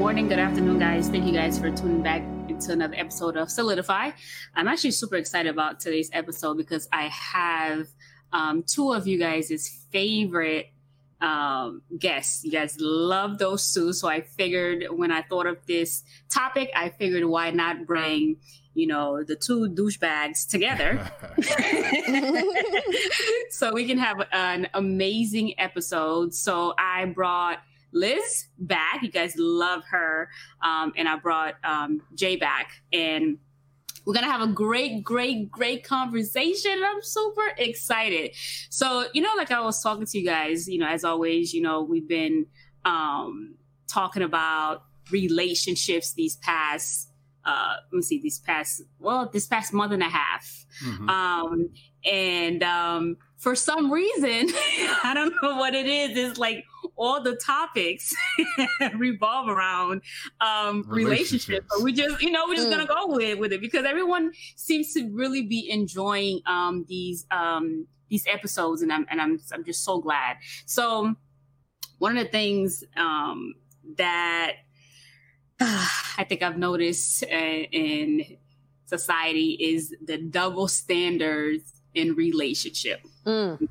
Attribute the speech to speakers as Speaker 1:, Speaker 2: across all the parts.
Speaker 1: morning, good afternoon, guys. Thank you guys for tuning back into another episode of Solidify. I'm actually super excited about today's episode because I have um, two of you guys' favorite um, guests. You guys love those two. So I figured when I thought of this topic, I figured why not bring, you know, the two douchebags together so we can have an amazing episode. So I brought Liz back. You guys love her. Um, and I brought um, Jay back. And we're going to have a great, great, great conversation. I'm super excited. So, you know, like I was talking to you guys, you know, as always, you know, we've been um, talking about relationships these past uh let me see these past well this past month and a half mm-hmm. um and um for some reason i don't know what it is it's like all the topics revolve around um, relationships. So we just, you know, we're just mm. gonna go with with it because everyone seems to really be enjoying um, these um, these episodes, and I'm and I'm I'm just so glad. So one of the things um, that uh, I think I've noticed uh, in society is the double standards in relationship. Mm.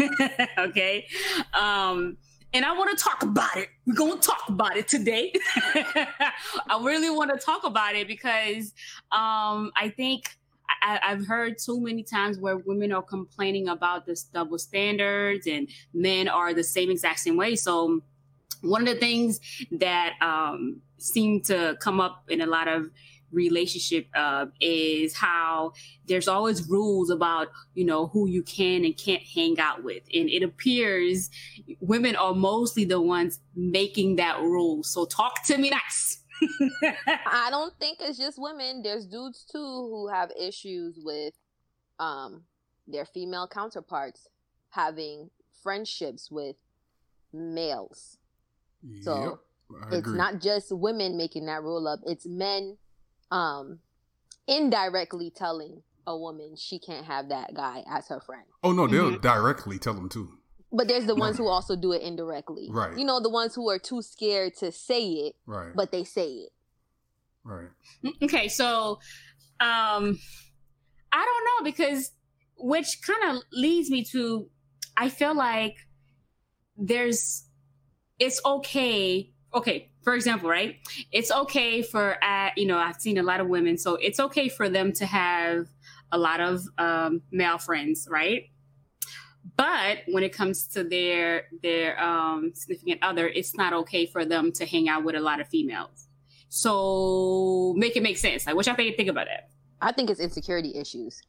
Speaker 1: okay. Um, and I want to talk about it. We're going to talk about it today. I really want to talk about it because um, I think I, have heard too many times where women are complaining about this double standards and men are the same exact same way. So one of the things that um, seem to come up in a lot of relationship uh, is how there's always rules about you know who you can and can't hang out with. And it appears women are mostly the ones making that rule. So talk to me nice
Speaker 2: i don't think it's just women. There's dudes too who have issues with um their female counterparts having friendships with males. So yep, it's not just women making that rule up. It's men um indirectly telling a woman she can't have that guy as her friend.
Speaker 3: Oh no, they'll mm-hmm. directly tell them too.
Speaker 2: But there's the ones who also do it indirectly.
Speaker 3: Right.
Speaker 2: You know, the ones who are too scared to say it.
Speaker 3: Right.
Speaker 2: But they say it.
Speaker 3: Right.
Speaker 1: Okay, so um I don't know because which kind of leads me to I feel like there's it's okay. Okay, for example, right? It's okay for, uh, you know, I've seen a lot of women, so it's okay for them to have a lot of um, male friends, right? But when it comes to their their um, significant other, it's not okay for them to hang out with a lot of females. So make it make sense. Like, what y'all think, think about that?
Speaker 2: I think it's insecurity issues,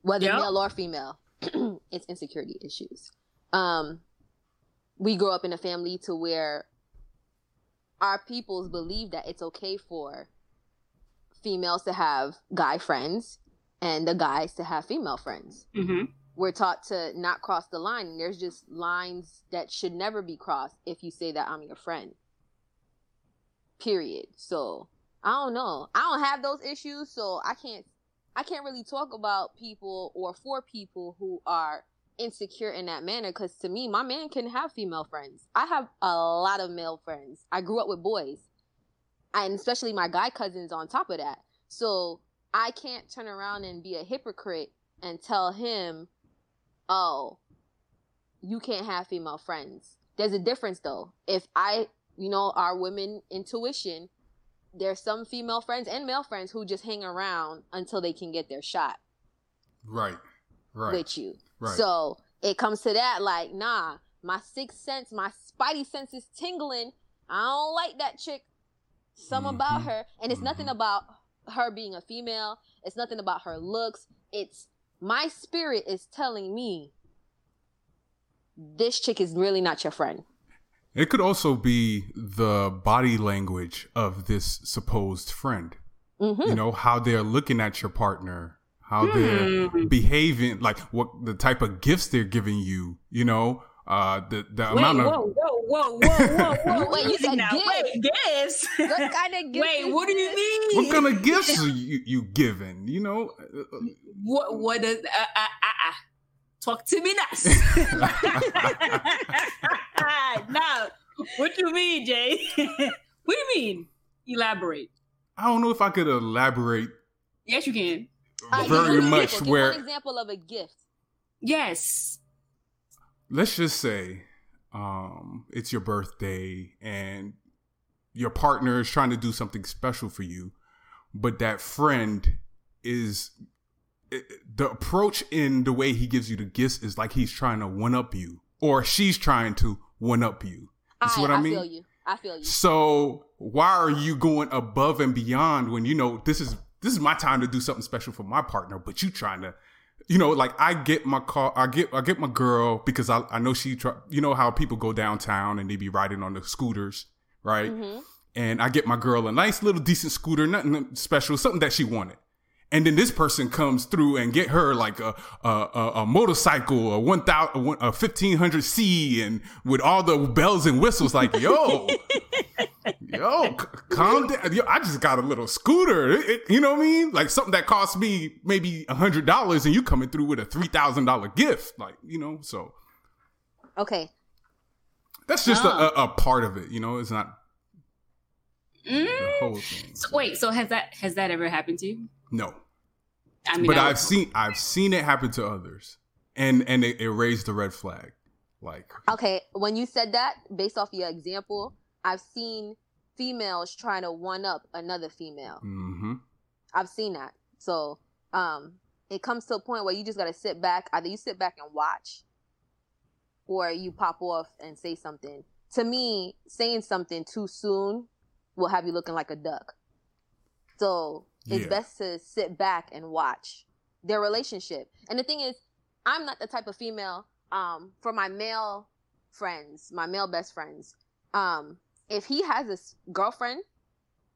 Speaker 2: whether yep. male or female. it's insecurity issues. Um, we grow up in a family to where our peoples believe that it's okay for females to have guy friends and the guys to have female friends. Mm-hmm. We're taught to not cross the line, and there's just lines that should never be crossed if you say that I'm your friend. Period. So I don't know. I don't have those issues, so I can't. I can't really talk about people or for people who are insecure in that manner because to me my man can have female friends. I have a lot of male friends. I grew up with boys and especially my guy cousins on top of that. So i can't turn around and be a hypocrite and tell him oh you can't have female friends. There's a difference though. If i you know our women intuition there's some female friends and male friends who just hang around until they can get their shot.
Speaker 3: Right. Right.
Speaker 2: With you Right. So it comes to that, like, nah, my sixth sense, my spidey sense is tingling. I don't like that chick. Some mm-hmm. about her. And it's mm-hmm. nothing about her being a female. It's nothing about her looks. It's my spirit is telling me this chick is really not your friend.
Speaker 3: It could also be the body language of this supposed friend. Mm-hmm. You know, how they're looking at your partner how they're hmm. behaving, like what the type of gifts they're giving you, you know, uh, the the
Speaker 1: wait,
Speaker 3: amount
Speaker 1: of whoa, whoa, whoa, whoa, whoa, whoa. wait, you said now, wait, gifts?
Speaker 2: What kind of gifts?
Speaker 1: Wait, what do you mean?
Speaker 3: What kind of gifts are you you giving? You know,
Speaker 1: what what does uh, uh, uh, uh, talk to me now? no, what do you mean, Jay? what do you mean? elaborate.
Speaker 3: I don't know if I could elaborate.
Speaker 1: Yes, you can.
Speaker 3: Very
Speaker 2: give
Speaker 3: much
Speaker 2: example.
Speaker 3: where
Speaker 2: Give example of a gift.
Speaker 1: Yes.
Speaker 3: let's just say um, it's your birthday and your partner is trying to do something special for you, but that friend is it- the approach in the way he gives you the gifts is like he's trying to one up you or she's trying to one up you. You see
Speaker 2: I,
Speaker 3: what I,
Speaker 2: I
Speaker 3: mean?
Speaker 2: feel you. I feel you.
Speaker 3: So why are you going above and beyond when you know this is this is my time to do something special for my partner, but you trying to, you know, like I get my car, I get I get my girl because I I know she try, you know how people go downtown and they be riding on the scooters, right?
Speaker 2: hmm
Speaker 3: And I get my girl a nice little decent scooter, nothing special, something that she wanted. And then this person comes through and get her like a a, a, a motorcycle, a one thousand, a fifteen hundred C, and with all the bells and whistles. Like, yo, yo, c- calm down. Yo, I just got a little scooter. It- it- you know what I mean? Like something that cost me maybe a hundred dollars, and you coming through with a three thousand dollar gift. Like, you know, so
Speaker 2: Okay.
Speaker 3: that's just
Speaker 1: Oh.
Speaker 3: a, a, part of it. You know, it's not
Speaker 1: Mm.
Speaker 3: the whole thing.
Speaker 1: So, wait, so has that has that ever happened to you?
Speaker 3: No.
Speaker 1: I mean,
Speaker 3: but
Speaker 1: I
Speaker 3: I've seen I've seen it happen to others, and and it, it raised the red flag. Like,
Speaker 2: Okay. When you said that, based off your example, I've seen females trying to one up another female.
Speaker 3: hmm
Speaker 2: I've seen that. So, um, it comes to a point where you just gotta sit back. Either you sit back and watch, or you pop off and say something. To me, saying something too soon will have you looking like a duck. So it's
Speaker 3: Yeah.
Speaker 2: best to sit back and watch their relationship. And the thing is, I'm not the type of female. Um, for my male friends, my male best friends, um, if he has a girlfriend,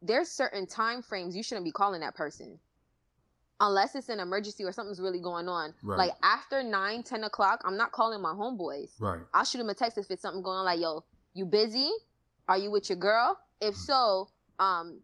Speaker 2: there's certain time frames you shouldn't be calling that person. Unless it's an emergency or something's really going on.
Speaker 3: Right.
Speaker 2: like after 9 10 o'clock i'm not calling my homeboys.
Speaker 3: Right,
Speaker 2: i'll shoot him a text if it's something going on like yo you busy? Are you with your girl? If so um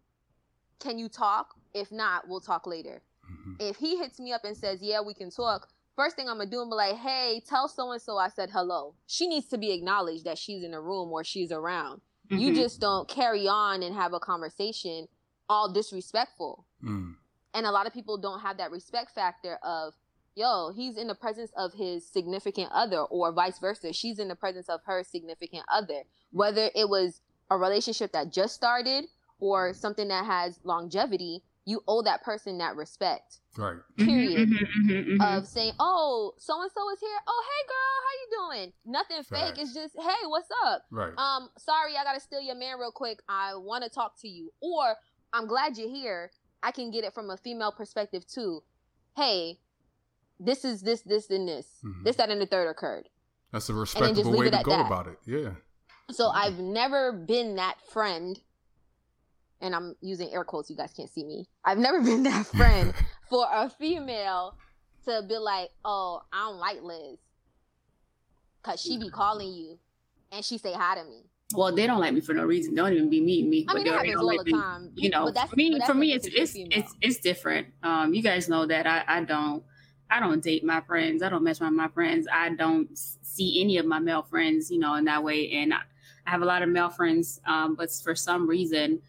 Speaker 2: can you talk? If not we'll talk later.
Speaker 3: Hmm
Speaker 2: if he hits me up and says yeah we can talk first thing i'm gonna do i'm like hey tell so and so i said hello. She needs to be acknowledged that she's in the room or she's around you
Speaker 1: Mhm.
Speaker 2: just don't carry on and have a conversation all disrespectful
Speaker 3: mm.
Speaker 2: and a lot of people don't have that respect factor of yo he's in the presence of his significant other or vice versa she's in the presence of her significant other whether it was a relationship that just started or something that has longevity you owe that person that respect
Speaker 3: right,
Speaker 2: period.
Speaker 1: Mhm, mhm, mhm.
Speaker 2: of saying oh so and so is here. Oh hey girl how you doing? Nothing fake. It's just hey what's up?
Speaker 3: Right,
Speaker 2: um sorry i gotta steal your man real quick. I want to talk to you. Or i'm glad you're here. I can get it from a female perspective too. Hey this is this this and this. This that and the third occurred.
Speaker 3: That's a
Speaker 2: just
Speaker 3: respectable way to go
Speaker 2: that.
Speaker 3: about it. Yeah,
Speaker 2: so i've never been that friend and i'm using air quotes you guys can't see me i've never been that friend for a female to be like oh i don't like liz because she be calling you and she say hi to me
Speaker 1: well, they don't like me for no reason. Don't even be meeting me.
Speaker 2: I mean,
Speaker 1: but they- they
Speaker 2: happens
Speaker 1: don't
Speaker 2: all
Speaker 1: like
Speaker 2: the
Speaker 1: me.
Speaker 2: time.
Speaker 1: You know,
Speaker 2: But that's-
Speaker 1: for me,
Speaker 2: that's
Speaker 1: for me, it's it's
Speaker 2: female.
Speaker 1: it's it's different. Um, you guys know that I I don't I don't date my friends. I don't mess with my friends. I don't see any of my male friends, you know, in that way. And I, I have a lot of male friends, um, but for some reason,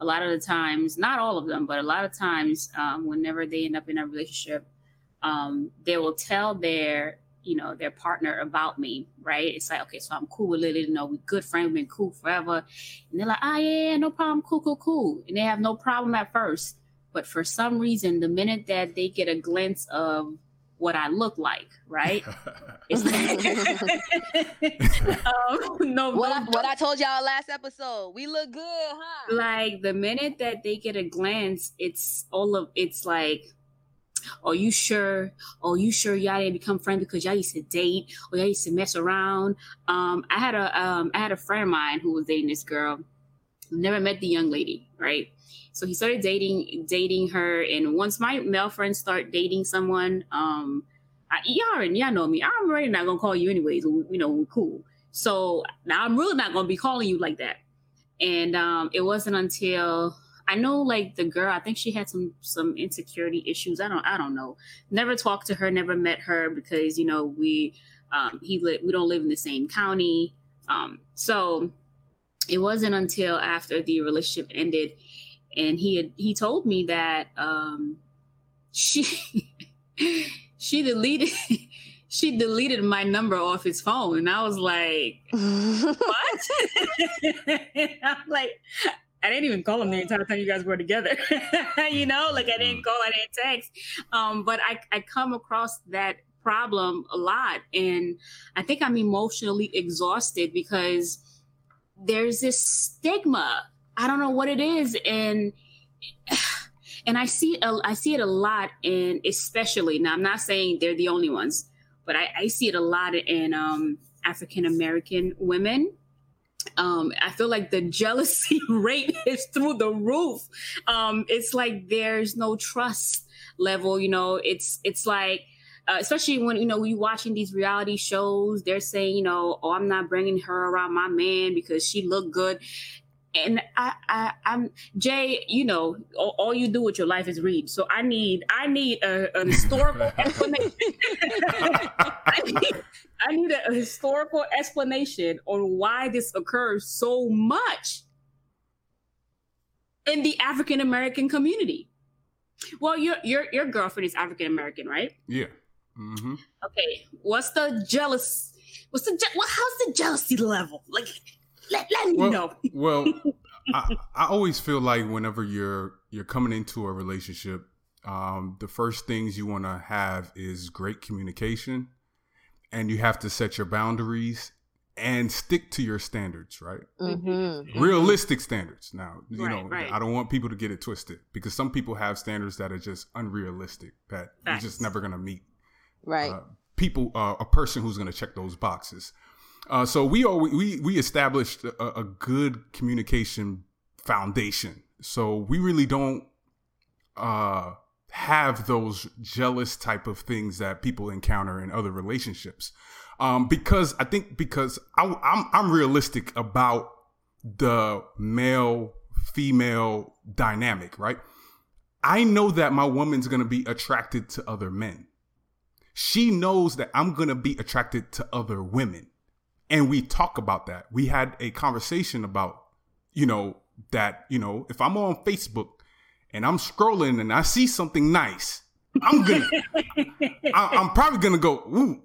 Speaker 1: a lot of the times, not all of them, but a lot of times, um, whenever they end up in a relationship, um, they will tell their you know their partner about me right? It's like okay so i'm cool with lily you know we're good friends been cool forever. And they're like oh yeah, yeah no problem cool cool cool. And they have no problem at first. But for some reason the minute that they get a glimpse of what i look like right it's like um, no
Speaker 2: What I, what I told y'all last episode, we look good, huh?
Speaker 1: like the minute that they get a glance, it's all of it's like, oh, you sure? Oh, you sure y'all didn't become friends because y'all used to date or y'all used to mess around? Um, I had a um, I had a friend of mine who was dating this girl. Never met the young lady, right? So he started dating dating her, and once my male friends start dating someone, um, I, y'all already y'all know me. I'm already not gonna call you anyways. You know, we're cool. So now I'm really not gonna be calling you like that and um, it wasn't until I know like the girl, I think she had some some insecurity issues. I don't I don't know. Never talked to her, never met her because you know we um, he li- we don't live in the same county. Um, so it wasn't until after the relationship ended and he had he told me that um, she she deleted she deleted my number off his phone, and I was like, "What?" I'm like, I didn't even call him the entire time you guys were together. you know, like I didn't mm. call, I didn't text. Um, but I, I come across that problem a lot. And I think I'm emotionally exhausted because there's this stigma. I don't know what it is. And and I see I see it a lot and especially now I'm not saying they're the only ones, but I, I see it a lot in um, African American women um, I feel like the jealousy rate is through the roof. Um, it's like there's no trust level. You know, it's it's like. Uh, especially when you know we watching these reality shows, they're saying, you know, oh, I'm not bringing her around my man because she looked good and I, I I'm Jay. You know, all, all, you do with your life is read. So I need I need a, a historical explanation. I need I need a, a historical explanation on why this occurs so much in the African American community. Well, your your your girlfriend is African American, right?
Speaker 3: Yeah. Mm-hmm.
Speaker 1: Okay. What's the jealous? What's the je- well, how's the jealousy level? Like let, let me
Speaker 3: well,
Speaker 1: know.
Speaker 3: well, I, I always feel like whenever you're you're coming into a relationship, um, the first things you want to have is great communication, and you have to set your boundaries and stick to your standards, right? Mm-hmm. Realistic standards. Now, you right, know, right. I don't want people to get it twisted because some people have standards that are just unrealistic that Facts. you're just never going to meet.
Speaker 2: Right. Uh,
Speaker 3: people, uh, a person who's going to check those boxes. Uh, so we are we we established a, a, good communication foundation. So we really don't uh, have those jealous type of things that people encounter in other relationships. Um, because I think because I, I'm I'm realistic about the male female dynamic, right? I know that my woman's gonna be attracted to other men. She knows that I'm gonna be attracted to other women and we talk about that. We had a conversation about, you know, that, you know, if I'm on Facebook and I'm scrolling and I see something nice, I'm gonna, I, am probably gonna go, ooh,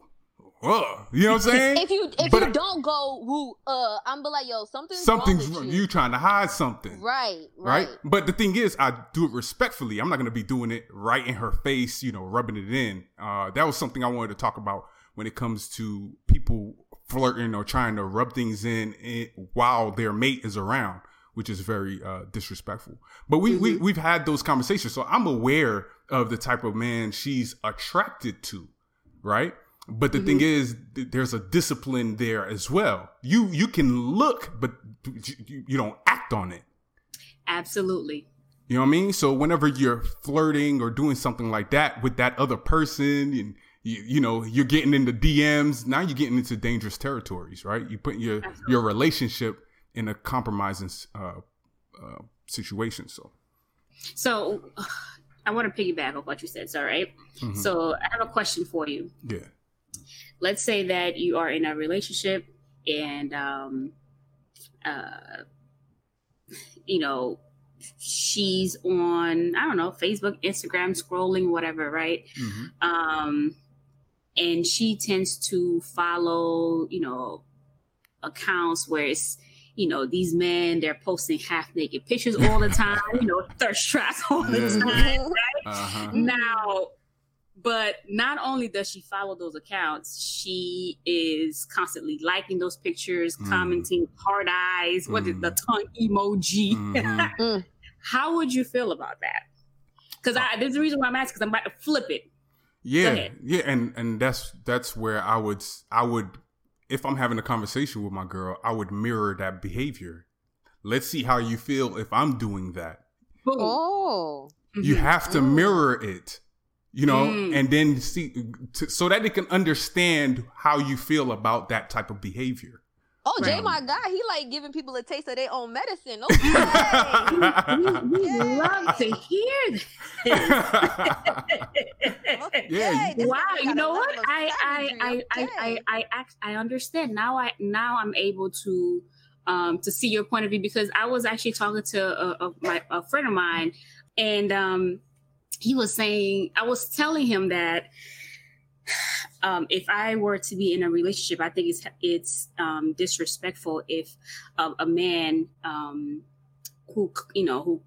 Speaker 3: uh, you know what I'm saying?
Speaker 2: If you if but you don't go woo, uh, I'm be like, yo, something's something's wrong
Speaker 3: you. you. trying to hide something,
Speaker 2: right, right?
Speaker 3: Right. But the thing is, I do it respectfully. I'm not gonna be doing it right in her face, you know, rubbing it in. Uh, that was something I wanted to talk about when it comes to people flirting or trying to rub things in, in while their mate is around, which is very uh, disrespectful. But we, mm-hmm. we we've had those conversations, so I'm aware of the type of man she's attracted to, right? But the mm-hmm. thing is, there's a discipline there as well. You you can look, but you, you don't act on it.
Speaker 1: Absolutely.
Speaker 3: You know what I mean? So whenever you're flirting or doing something like that with that other person, and you, you know you're getting into DMs. Now you're getting into dangerous territories, right? You put your Absolutely. your relationship in a compromising uh, uh, situation. So,
Speaker 1: so I want to piggyback off what you said. All right? mm-hmm. So I have a question for you.
Speaker 3: Yeah.
Speaker 1: Let's say that you are in a relationship and um, uh, you know she's on i don't know facebook instagram scrolling whatever right mm-hmm. um and she tends to follow, you know, accounts where it's, you know, these men they're posting half naked pictures all the time, you know, thirst traps all the time, right? Uh-huh. Now, but not only does she follow those accounts, she is constantly liking those pictures, mm. commenting hard eyes, mm. what is the mm. tongue emoji. Mm-hmm. Mm. How would you feel about that? Because I there's a reason why I'm asking because I'm about to flip it.
Speaker 3: Yeah, yeah, and and that's that's where I would I would if I'm having a conversation with my girl, I would mirror that behavior. Let's see how you feel if I'm doing that.
Speaker 2: Oh,
Speaker 3: you mm-hmm. have to oh. mirror it, you know, mm. and then see to, so that they can understand how you feel about that type of behavior.
Speaker 2: Oh, right. Jay, my God, he like giving people a taste of their own medicine. Okay.
Speaker 1: we, we yeah. love to hear this. okay. Yeah. Wow. You know what? I I I, I I I I I understand now. I now I'm able to um, to see your point of view because I was actually talking to a, a, my, a friend of mine, and um, he was saying I was telling him that um, if I were to be in a relationship, I think it's it's um, disrespectful if uh, a man um, who you know who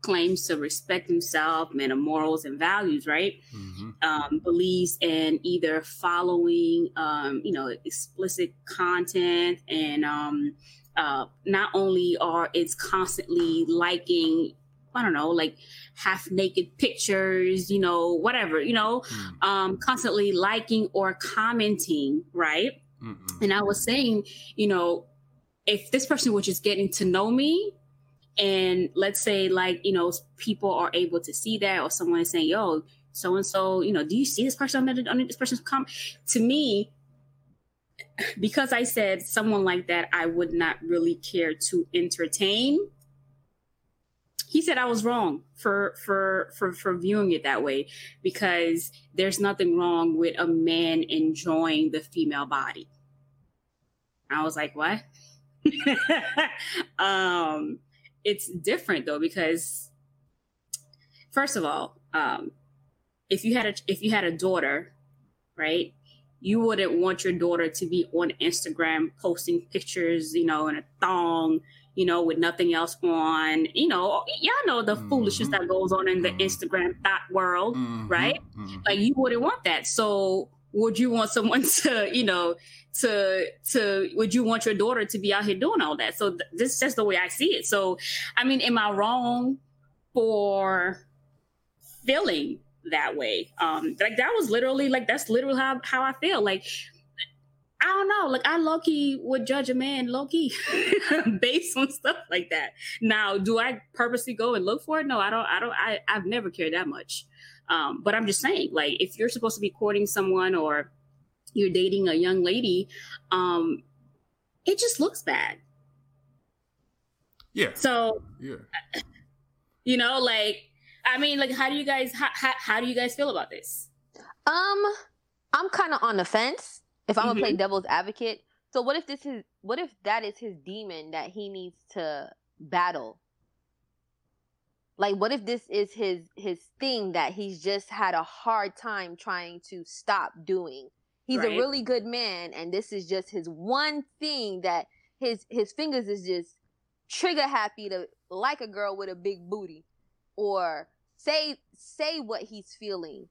Speaker 1: claims to respect himself, man of morals and values, right? Mm-hmm. Um, believes in either following, um, you know, explicit content and um, uh, not only are it's constantly liking I don't know, like half naked pictures, you know, whatever, you know, mm. um, constantly liking or commenting, right? Mm-mm. And I was saying, you know, if this person was just getting to know me, and let's say, like, you know, people are able to see that, or someone is saying, yo, so and so, you know, do you see this person on, on this person's comment? To me, because I said someone like that, I would not really care to entertain. He said I was wrong for for for for viewing it that way because there's nothing wrong with a man enjoying the female body. I was like, what? um, it's different though because first of all, um, if you had a if you had a daughter, right, you wouldn't want your daughter to be on Instagram posting pictures, you know, in a thong, you know, with nothing else on. You know, y'all know the mm-hmm. foolishness that goes on in the mm-hmm. Instagram thought world, mm-hmm. right? Mm-hmm. Like you wouldn't want that. So would you want someone to, you know, to to would you want your daughter to be out here doing all that? So th- this is just the way I see it. So I mean, am I wrong for feeling that way. Um, like that was literally like that's literally how how I feel. Like I don't know, like I Loki would judge a man Loki based on stuff like that. Now, do I purposely go and look for it? No, I don't. I don't. I I've never cared that much. Um, but I'm just saying, like if you're supposed to be courting someone or you're dating a young lady, um, it just looks bad.
Speaker 3: Yeah.
Speaker 1: So
Speaker 3: yeah.
Speaker 1: You know, like I mean, like, how do you guys how, how, how do you guys feel about this?
Speaker 2: Um, I'm kind of on the fence. If I'm mm-hmm. gonna play mm-hmm. devil's advocate, so what if this is what if that is his demon that he needs to battle? Like, what if this is his his thing that he's just had a hard time trying to stop doing? He's right. a really good man, and this is just his one thing that his his fingers is just trigger happy to like a girl with a big booty or say say what he's feeling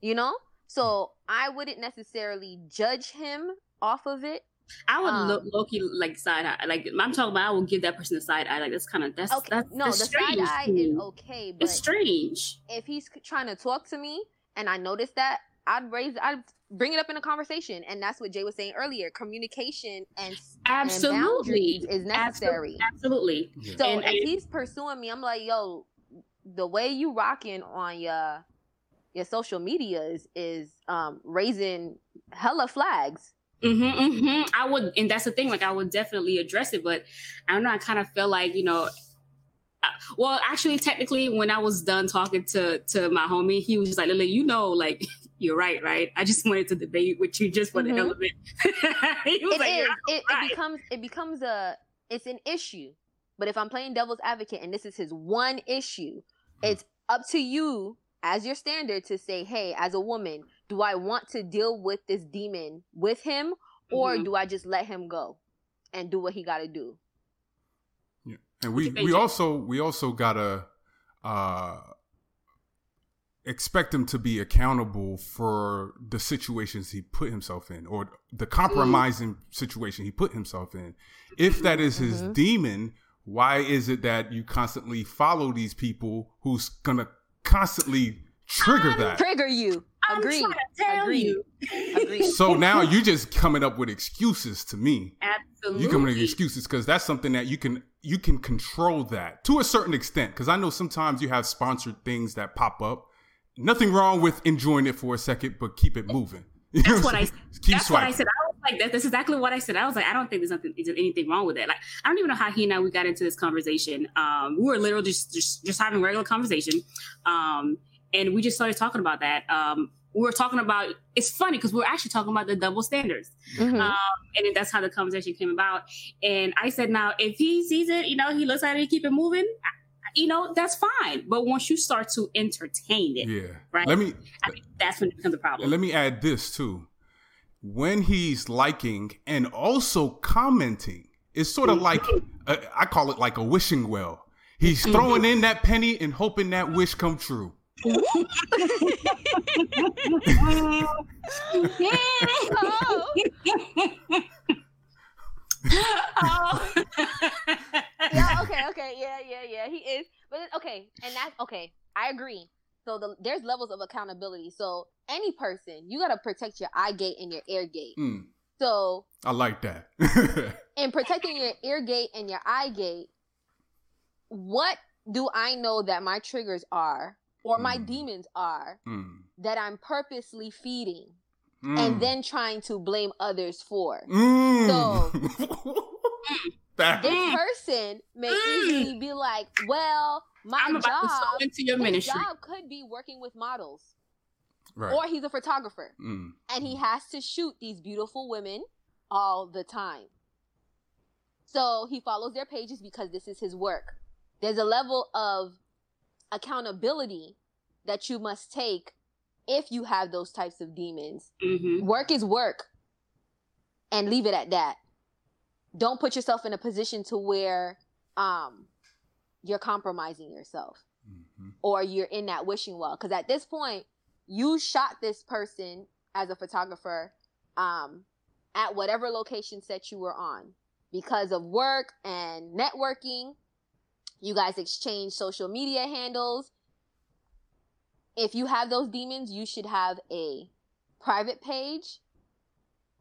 Speaker 2: you know so i wouldn't necessarily judge him off of it
Speaker 1: I would um, look Loki like side eye. Like I'm talking about, I will give that person a side eye. Like that's kind of that's okay. That's,
Speaker 2: no,
Speaker 1: that's
Speaker 2: the side eye is okay, but
Speaker 1: it's strange.
Speaker 2: If he's trying to talk to me and I notice that, I'd raise, I'd bring it up in a conversation, and that's what Jay was saying earlier. Communication and
Speaker 1: absolutely
Speaker 2: and is necessary.
Speaker 1: Absolutely.
Speaker 2: So and, if he's pursuing me, I'm like, yo, the way you rocking on your your social media is is um raising hella flags.
Speaker 1: Mm-hmm, mm-hmm. I would, and that's the thing. Like, I would definitely address it, but I don't know. I kind of feel like you know. Uh, well, actually, technically, when I was done talking to to my homie, he was just like, "Lily, you know, like you're right, right? I just wanted to debate with you just for mm-hmm. the hell of it."
Speaker 2: it like, is. It, right. it becomes it becomes a it's an issue but if I'm playing devil's advocate and this is his one issue, hmm. it's up to you as your standard to say, hey, as a woman, do I want to deal with this demon with him or mm-hmm. do I just let him go and do what he got to do?
Speaker 3: Yeah. And we we also we also got to uh expect him to be accountable for the situations he put himself in or the compromising mm-hmm. situation he put himself in. If that is his mm-hmm. demon, why is it that you constantly follow these people who's gonna constantly trigger that.
Speaker 2: Trigger you.
Speaker 1: Agree. agree.
Speaker 2: agree.
Speaker 3: So now you're just coming up with excuses to me.
Speaker 1: Absolutely
Speaker 3: you coming up with excuses because that's something that you can you can control that to a certain extent. Because i know sometimes you have sponsored things that pop up. Nothing wrong with enjoying it for a second but keep it moving.
Speaker 1: That's what I. Keep that's swiping. what I said. I was like, that, that's exactly what I said. I was like, I don't think there's nothing, there's anything wrong with that. Like, I don't even know how he and I we got into this conversation. Um, we were literally just just just having regular conversation, um, and we just started talking about that. Um, we were talking about it's funny because we are actually talking about the double standards mm-hmm. um, and that's how the conversation came about and i said now if he sees it you know he looks at it and keep it moving you know that's fine but once you start to entertain it
Speaker 3: yeah
Speaker 1: right
Speaker 3: let me
Speaker 1: I mean, that's when it becomes a problem
Speaker 3: let me add this too when he's liking and also commenting it's sort of mm-hmm. like a, I call it like a wishing well he's mm-hmm. throwing in that penny and hoping that wish come true oh.
Speaker 2: oh. yeah, okay, okay, yeah, yeah, yeah. He is, but okay, and that's okay. I agree. So the, there's levels of accountability. So any person, you gotta protect your eye gate and your ear gate. Mm. So
Speaker 3: I like that.
Speaker 2: in protecting your ear gate and your eye gate, what do I know that my triggers are or my mm. demons are mm. that I'm purposely feeding mm. and then trying to blame others for. Mm. So this person may mm. easily be like, well, my I'm about job, into your ministry. job could be working with models. Right. Or he's a photographer. Mm. And he has to shoot these beautiful women all the time. So he follows their pages because this is his work. There's a level of accountability that you must take if you have those types of demons. Mm-hmm. Work is work and leave it at that. Don't put yourself in a position to where um, you're compromising yourself mm-hmm. or you're in that wishing well. Because at this point, you shot this person as a photographer um, at whatever location set you were on because of work and networking you guys exchange social media handles. If you have those demons, you should have a private page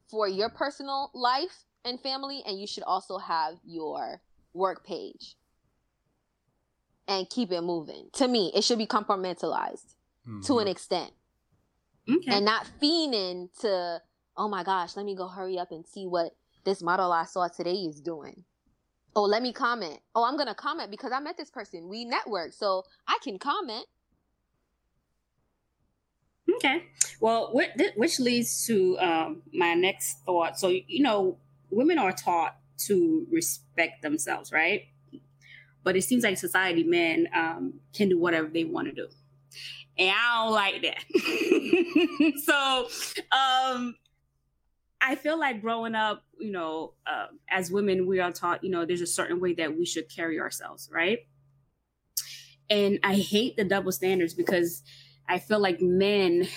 Speaker 2: for your personal life and family, and you should also have your work page and keep it moving. To me, it should be compartmentalized mm-hmm. to an extent. Okay. And not fiending to, oh my gosh, let me go hurry up and see what this model I saw today is doing oh let me comment oh i'm gonna comment because i met this person we network so i can comment
Speaker 1: okay well which leads to um, my next thought so you know women are taught to respect themselves right but it seems like society men um, can do whatever they want to do and i don't like that so um I feel like growing up, you know, uh, as women, we are taught, you know, there's a certain way that we should carry ourselves, right? And I hate the double standards because I feel like men,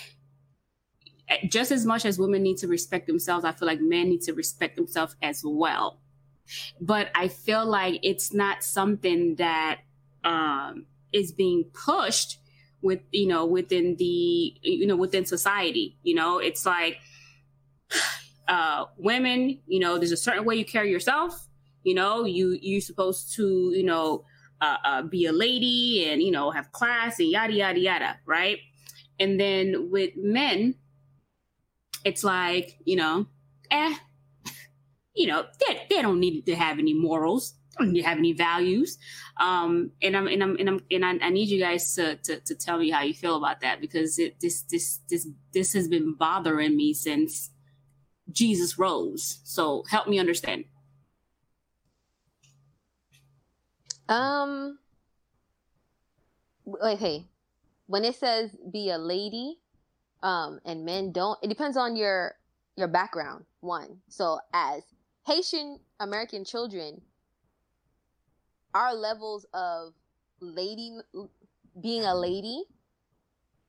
Speaker 1: eh, just as much as women need to respect themselves, I feel like men need to respect themselves as well. But I feel like it's not something that um, is being pushed with, you know, within the, you know, within society. You know, it's like, uh, women, you know, there's a certain way you carry yourself. You know, you you're supposed to, you know, uh, uh, be a lady and you know have class and yada yada yada, right? And then with men, it's like you know, eh, you know, they, they don't need to have any morals, don't have any values. Um, and I'm and I'm and I'm and I, I need you guys to, to to tell me how you feel about that because it this this this this has been bothering me since Jesus rose. So help me understand.
Speaker 2: Um wait, hey. When it says be a lady, um, and men don't, it depends on your your background, one. So as Haitian American children, our levels of lady being a lady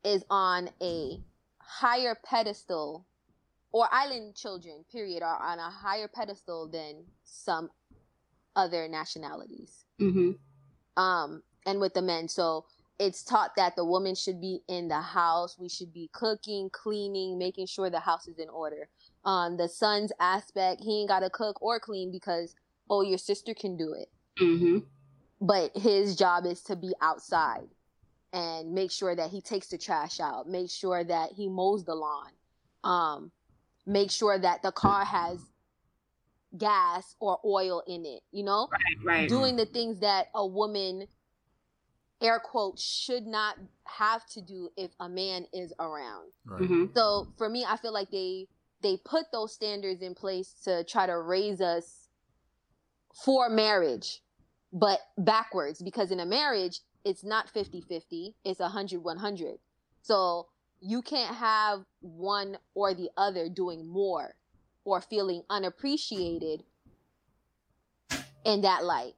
Speaker 2: is on a higher pedestal or island children, period, are on a higher pedestal than some other nationalities. Mm-hmm. Um, and with the men, so it's taught that the woman should be in the house. We should be cooking, cleaning, making sure the house is in order. On um, the son's aspect, he ain't got to cook or clean because oh, your sister can do it. Mm-hmm. But his job is to be outside and make sure that he takes the trash out, make sure that he mows the lawn. Um, make sure that the car has gas or oil in it, you know?
Speaker 1: Right, right.
Speaker 2: Doing the things that a woman air quote should not have to do if a man is around.
Speaker 3: Right.
Speaker 1: Mhm.
Speaker 2: So for me, I feel like they they put those standards in place to try to raise us for marriage, but backwards because in a marriage, it's not 50-50, it's 100-100. So you can't have one or the other doing more or feeling unappreciated in that light.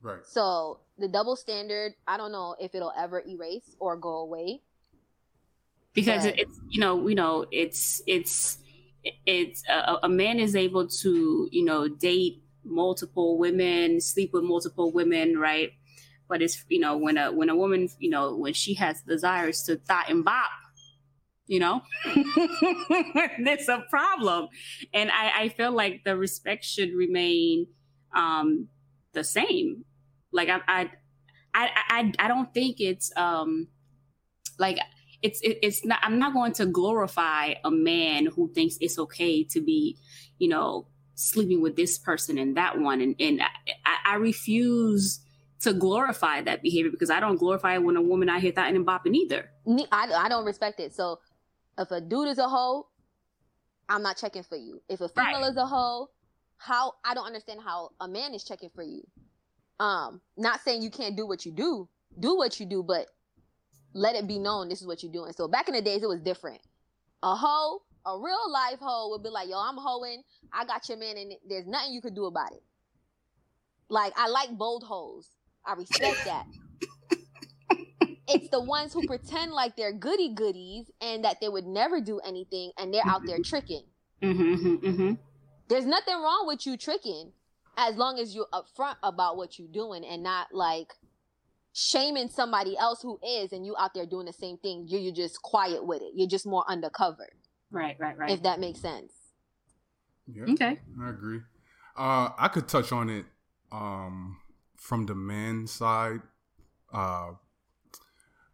Speaker 3: Right.
Speaker 2: So the double standard, I don't know if it'll ever erase or go away.
Speaker 1: Because it's you know you know it's it's it's a, a man is able to you know date multiple women sleep with multiple women right? But it's you know when a when a woman you know when she has desires to thought and bop you know there's a problem. And i i feel like the respect should remain um the same. Like i i i i, I don't think it's um like it's it, it's not i'm not going to glorify a man who thinks it's okay to be you know sleeping with this person and that one and and i, I refuse to glorify that behavior because i don't glorify it when a woman out here thought and bopping either
Speaker 2: I, I don't respect it. So if a dude is a hoe, I'm not checking for you. If a female
Speaker 1: Right.
Speaker 2: is a hoe, how I don't understand how a man is checking for you. Um, not saying you can't do what you do, do what you do, but let it be known this is what you're doing. So back in the days, it was different. A hoe, a real life hoe, would be like, "Yo, I'm hoeing. I got your man, and there's nothing you could do about it." Like I like bold hoes. I respect that. it's the ones who pretend like they're goody goodies and that they would never do anything and they're out there tricking.
Speaker 1: mm-hmm, mm-hmm.
Speaker 2: There's nothing wrong with you tricking as long as you're upfront about what you're doing and not like shaming somebody else who is and you out there doing the same thing. You're, you're just quiet with it. You're just more undercover,
Speaker 1: right right right
Speaker 2: if that makes sense.
Speaker 3: Yeah.
Speaker 1: okay
Speaker 3: I agree. Uh, I could touch on it um, from the men's side. Uh,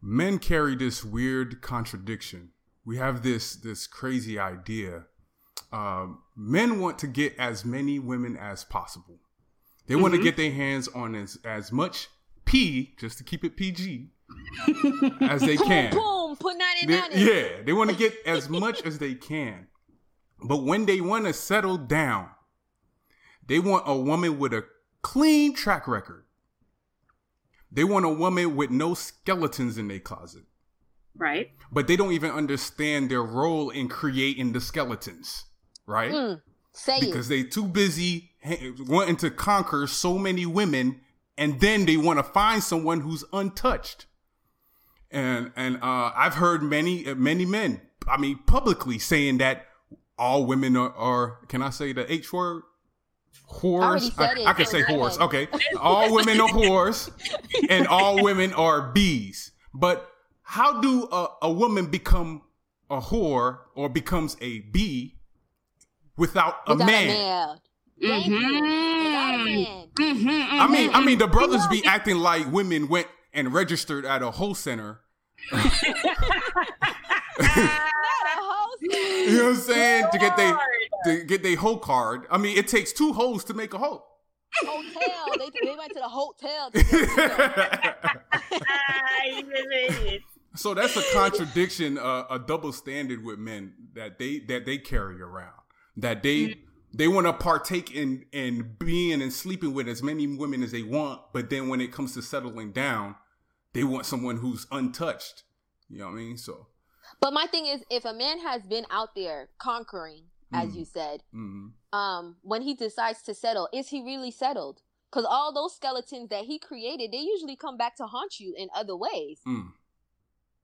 Speaker 3: men carry this weird contradiction. We have this this crazy idea. Um, men want to get as many women as possible. They want to
Speaker 1: Mhm.
Speaker 3: get their hands on as as much P, just to keep it PG, as they can.
Speaker 2: Boom, boom, put 99
Speaker 3: They-
Speaker 2: in.
Speaker 3: yeah, they want to get as much as they can. But when they want to settle down, they want a woman with a clean track record. They want a woman with no skeletons in their closet.
Speaker 1: right
Speaker 3: But they don't even understand their role in creating the skeletons, right?
Speaker 2: Mm, say
Speaker 3: because
Speaker 2: it.
Speaker 3: they too busy wanting to conquer so many women and then they want to find someone who's untouched and and uh, i've heard many uh, many men i mean publicly saying that all women are, are can i say the h word
Speaker 2: already
Speaker 3: whores
Speaker 2: said
Speaker 3: I,
Speaker 2: it.
Speaker 3: I can say
Speaker 2: Go
Speaker 3: whores
Speaker 2: ahead.
Speaker 3: okay all women are whores and all women are bees but how do a, a woman become a whore or becomes a bee without a
Speaker 2: Without
Speaker 3: man.
Speaker 2: a man. Thank you. Without a man.
Speaker 1: Mm-hmm,
Speaker 3: I mean, I mean, the brothers be acting like women went and registered at a whole center.
Speaker 2: Not a host.
Speaker 3: You know what I'm saying? To get they to get their whole card. I mean, it takes two hoes to make a hoe.
Speaker 2: hotel. They, they went to the hotel. To
Speaker 3: so that's a contradiction, uh, a double standard with men that they that they carry around. That they they want to partake in in being and sleeping with as many women as they want, but then when it comes to settling down, they want someone who's untouched. You know what I mean? So,
Speaker 2: but my thing is, if a man has been out there conquering, as
Speaker 3: Mm.
Speaker 2: you said,
Speaker 3: mm,
Speaker 2: um, when he decides to settle, is he really settled? Because all those skeletons that he created, they usually come back to haunt you in other ways,
Speaker 3: mm,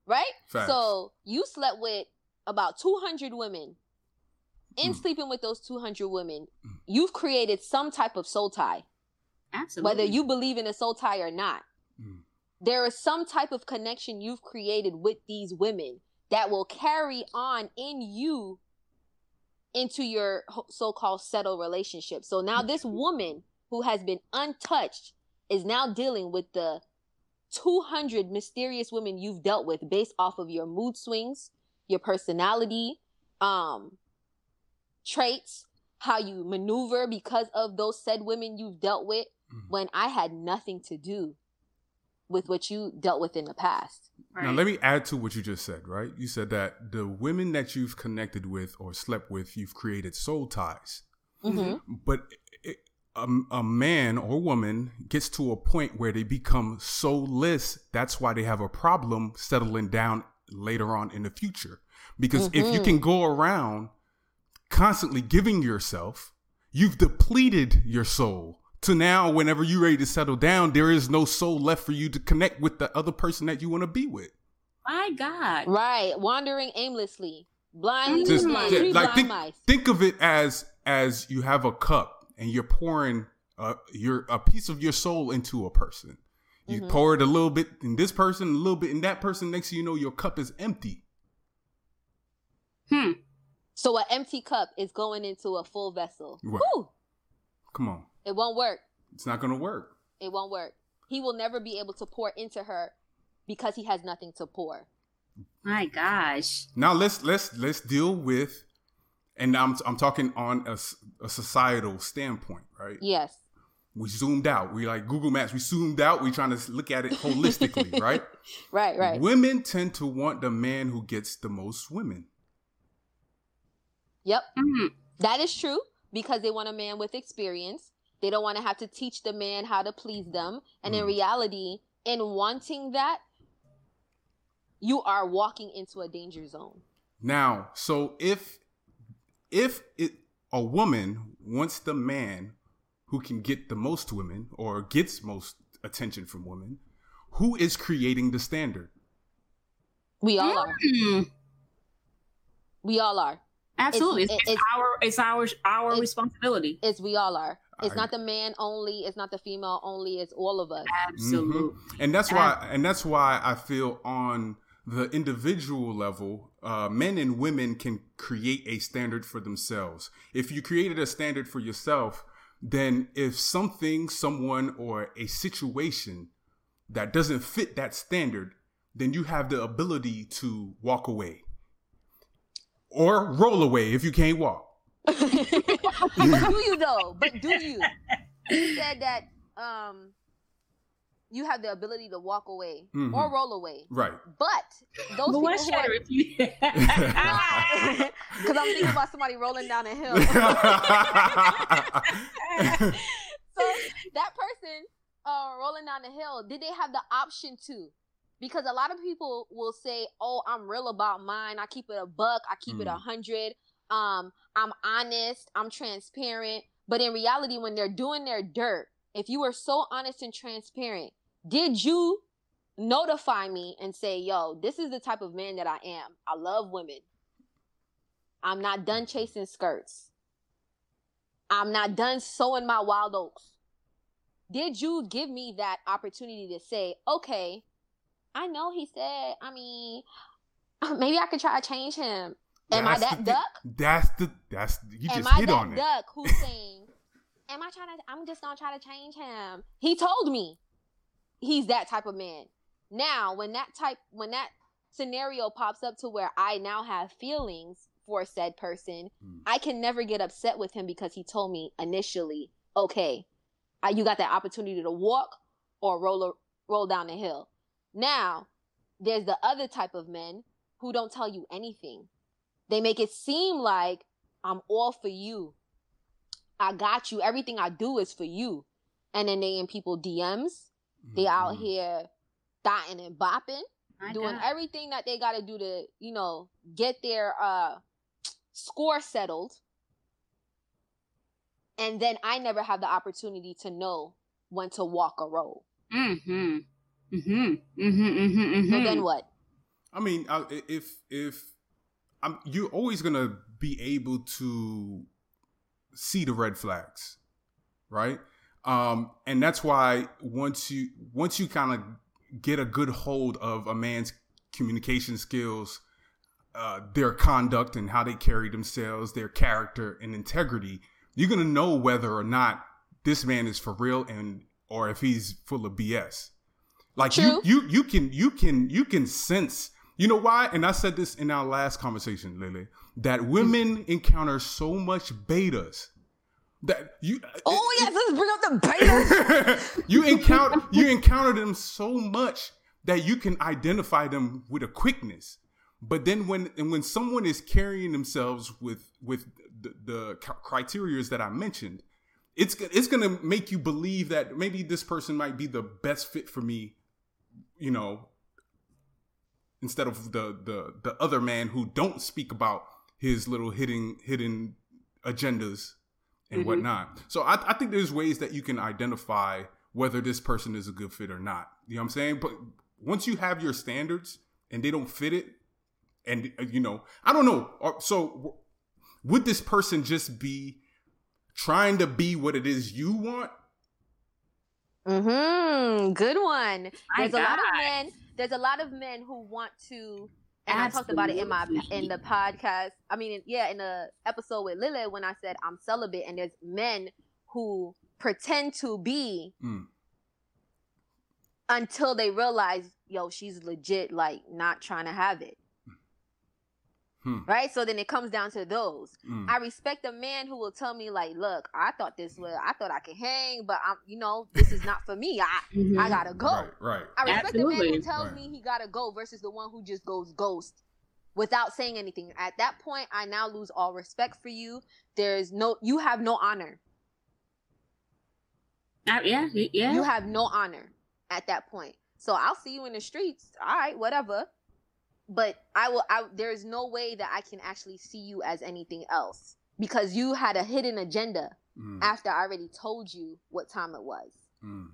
Speaker 2: right?
Speaker 3: facts.
Speaker 2: So you slept with about 200 women. In
Speaker 3: Mm.
Speaker 2: sleeping with those 200 women,
Speaker 3: Mm.
Speaker 2: you've created some type of soul tie.
Speaker 1: Absolutely.
Speaker 2: whether you believe in a soul tie or not.
Speaker 3: Mm.
Speaker 2: There is some type of connection you've created with these women that will carry on in you into your so-called settled relationship. So now this woman who has been untouched is now dealing with the 200 mysterious women you've dealt with based off of your mood swings, your personality, um traits, how you maneuver because of those said women you've dealt with
Speaker 3: Mhm.
Speaker 2: when I had nothing to do with what you dealt with in the past.
Speaker 3: Right. Now, let me add to what you just said, right? You said that the women that you've connected with or slept with, you've created soul ties. Mm-hmm. But it, a, a, man or woman gets to a point where they become soulless. That's why they have a problem settling down later on in the future. Because mm-hmm. if you can mm-hmm. go around constantly giving yourself, you've depleted your soul to now whenever you're ready to settle down, there is no soul left for you to connect with the other person that you want to be with.
Speaker 1: My God.
Speaker 2: Right. Wandering aimlessly. Blindly Just, blind.
Speaker 3: Yeah, like think, think of it as as you have a cup and you're pouring uh, your a piece of your soul into a person. You mm-hmm. pour it a little bit in this person, a little bit in that person. Next you know, your cup is empty.
Speaker 2: Hmm. So an empty cup is going into a full vessel. Right. Whew.
Speaker 3: Come on.
Speaker 2: It won't work.
Speaker 3: It's not going to work.
Speaker 2: It won't work. He will never be able to pour into her because he has nothing to pour.
Speaker 1: My gosh.
Speaker 3: Now let's let's let's deal with and I'm I'm talking on a, a societal standpoint, right?
Speaker 2: Yes.
Speaker 3: We zoomed out. We like Google Maps. We zoomed out. We trying to look at it holistically, right?
Speaker 2: Right, right.
Speaker 3: Women tend to want the man who gets the most women.
Speaker 2: Yep. Mm-hmm. That is true because they want a man with experience. They don't want to have to teach the man how to please them. And mm. in reality, in wanting that, you are walking into a danger zone.
Speaker 3: Now, so if if it a woman wants the man who can get the most women or gets most attention from women, who is creating the standard?
Speaker 2: We all are. Mm. We all are.
Speaker 1: Absolutely, it's, it's, it's, our it's our our it's, responsibility.
Speaker 2: It's we all are. It's I, not the man only. It's not the female only. It's all of us.
Speaker 1: Absolutely, mm-hmm.
Speaker 3: and that's why and that's why I feel on the individual level, uh, men and women can create a standard for themselves. If you created a standard for yourself, then if something, someone, or a situation that doesn't fit that standard, then you have the ability to walk away or roll away if you can't walk.
Speaker 2: But do you though? But do you? You said that um you have the ability to walk away mm-hmm. or roll away.
Speaker 3: Right.
Speaker 2: But those but people who are because I'm thinking about somebody rolling down a hill. so that person uh, rolling down the hill, did they have the option to? Because a lot of people will say, "Oh, I'm real about mine. I keep it a buck. I keep mm. it a hundred. Um, I'm honest. I'm transparent." But in reality, when they're doing their dirt, if you were so honest and transparent, did you notify me and say, "Yo, this is the type of man that I am. I love women. I'm not done chasing skirts. I'm not done sowing my wild oats." Did you give me that opportunity to say, "Okay, I know he said, I mean, maybe I could try to change him. Am that's I that the, duck?
Speaker 3: That's the that's you Am just I hit on
Speaker 2: it. duck who's saying, Am I trying to I'm just gonna try to change him? He told me he's that type of man. Now, when that type when that scenario pops up to where I now have feelings for said person, mm. I can never get upset with him because he told me initially, okay, I, you got that opportunity to walk or roll a, roll down the hill. Now, there's the other type of men who don't tell you anything. They make it seem like I'm all for you. I got you. Everything I do is for you. And then they in people DMs. They mm-hmm. out here dotting and bopping, My doing God. everything that they got to do to, you know, get their uh score settled. And then I never have the opportunity to know when to walk a roll.
Speaker 1: Mm-hmm. Mm-hmm. Mm-hmm. Mm-hmm. mm-hmm.
Speaker 2: So then what?
Speaker 3: I mean, if if I'm, you're always gonna be able to see the red flags, right? Um, and that's why once you once you kind of get a good hold of a man's communication skills, uh, their conduct and how they carry themselves, their character and integrity, you're gonna know whether or not this man is for real and or if he's full of BS. Like True. you, you, you can, you can, you can sense. You know why? And I said this in our last conversation, Lily, that mm. women encounter so much betas that you uh,
Speaker 2: oh yes let's bring up the beta
Speaker 3: you encounter you encounter them so much that you can identify them with a quickness but then when and when someone is carrying themselves with with the, the criteria that i mentioned it's it's going to make you believe that maybe this person might be the best fit for me you know instead of the the the other man who don't speak about his little hidden hidden agendas and mm-hmm. whatnot. So I, I think there's ways that you can identify whether this person is a good fit or not. You know what I'm saying? But once you have your standards and they don't fit it, and uh, you know, I don't know. Uh, so would this person just be trying to be what it is you want?
Speaker 2: Hmm. Good one. There's a lot of men. There's a lot of men who want to and Absolutely. I talked about it in my in the podcast. I mean, yeah, in the episode with Lila when I said I'm celibate, and there's men who pretend to be mm. until they realize, yo, she's legit, like not trying to have it. Hmm. Right? So then it comes down to those. Mm. I respect a man who will tell me, like, look, I thought this was I thought I could hang, but I'm you know, this is not for me. I mm-hmm. I gotta go.
Speaker 3: Right, right. I
Speaker 2: respect Absolutely. the man who tells right. me he gotta go versus the one who just goes ghost without saying anything. At that point, I now lose all respect for you. There's no you have no honor.
Speaker 1: Uh, yeah, yeah.
Speaker 2: You have no honor at that point. So I'll see you in the streets. All right, whatever but I will. I, there's no way that I can actually see you as anything else because you had a hidden agenda mm. after I already told you what time it was. Mm.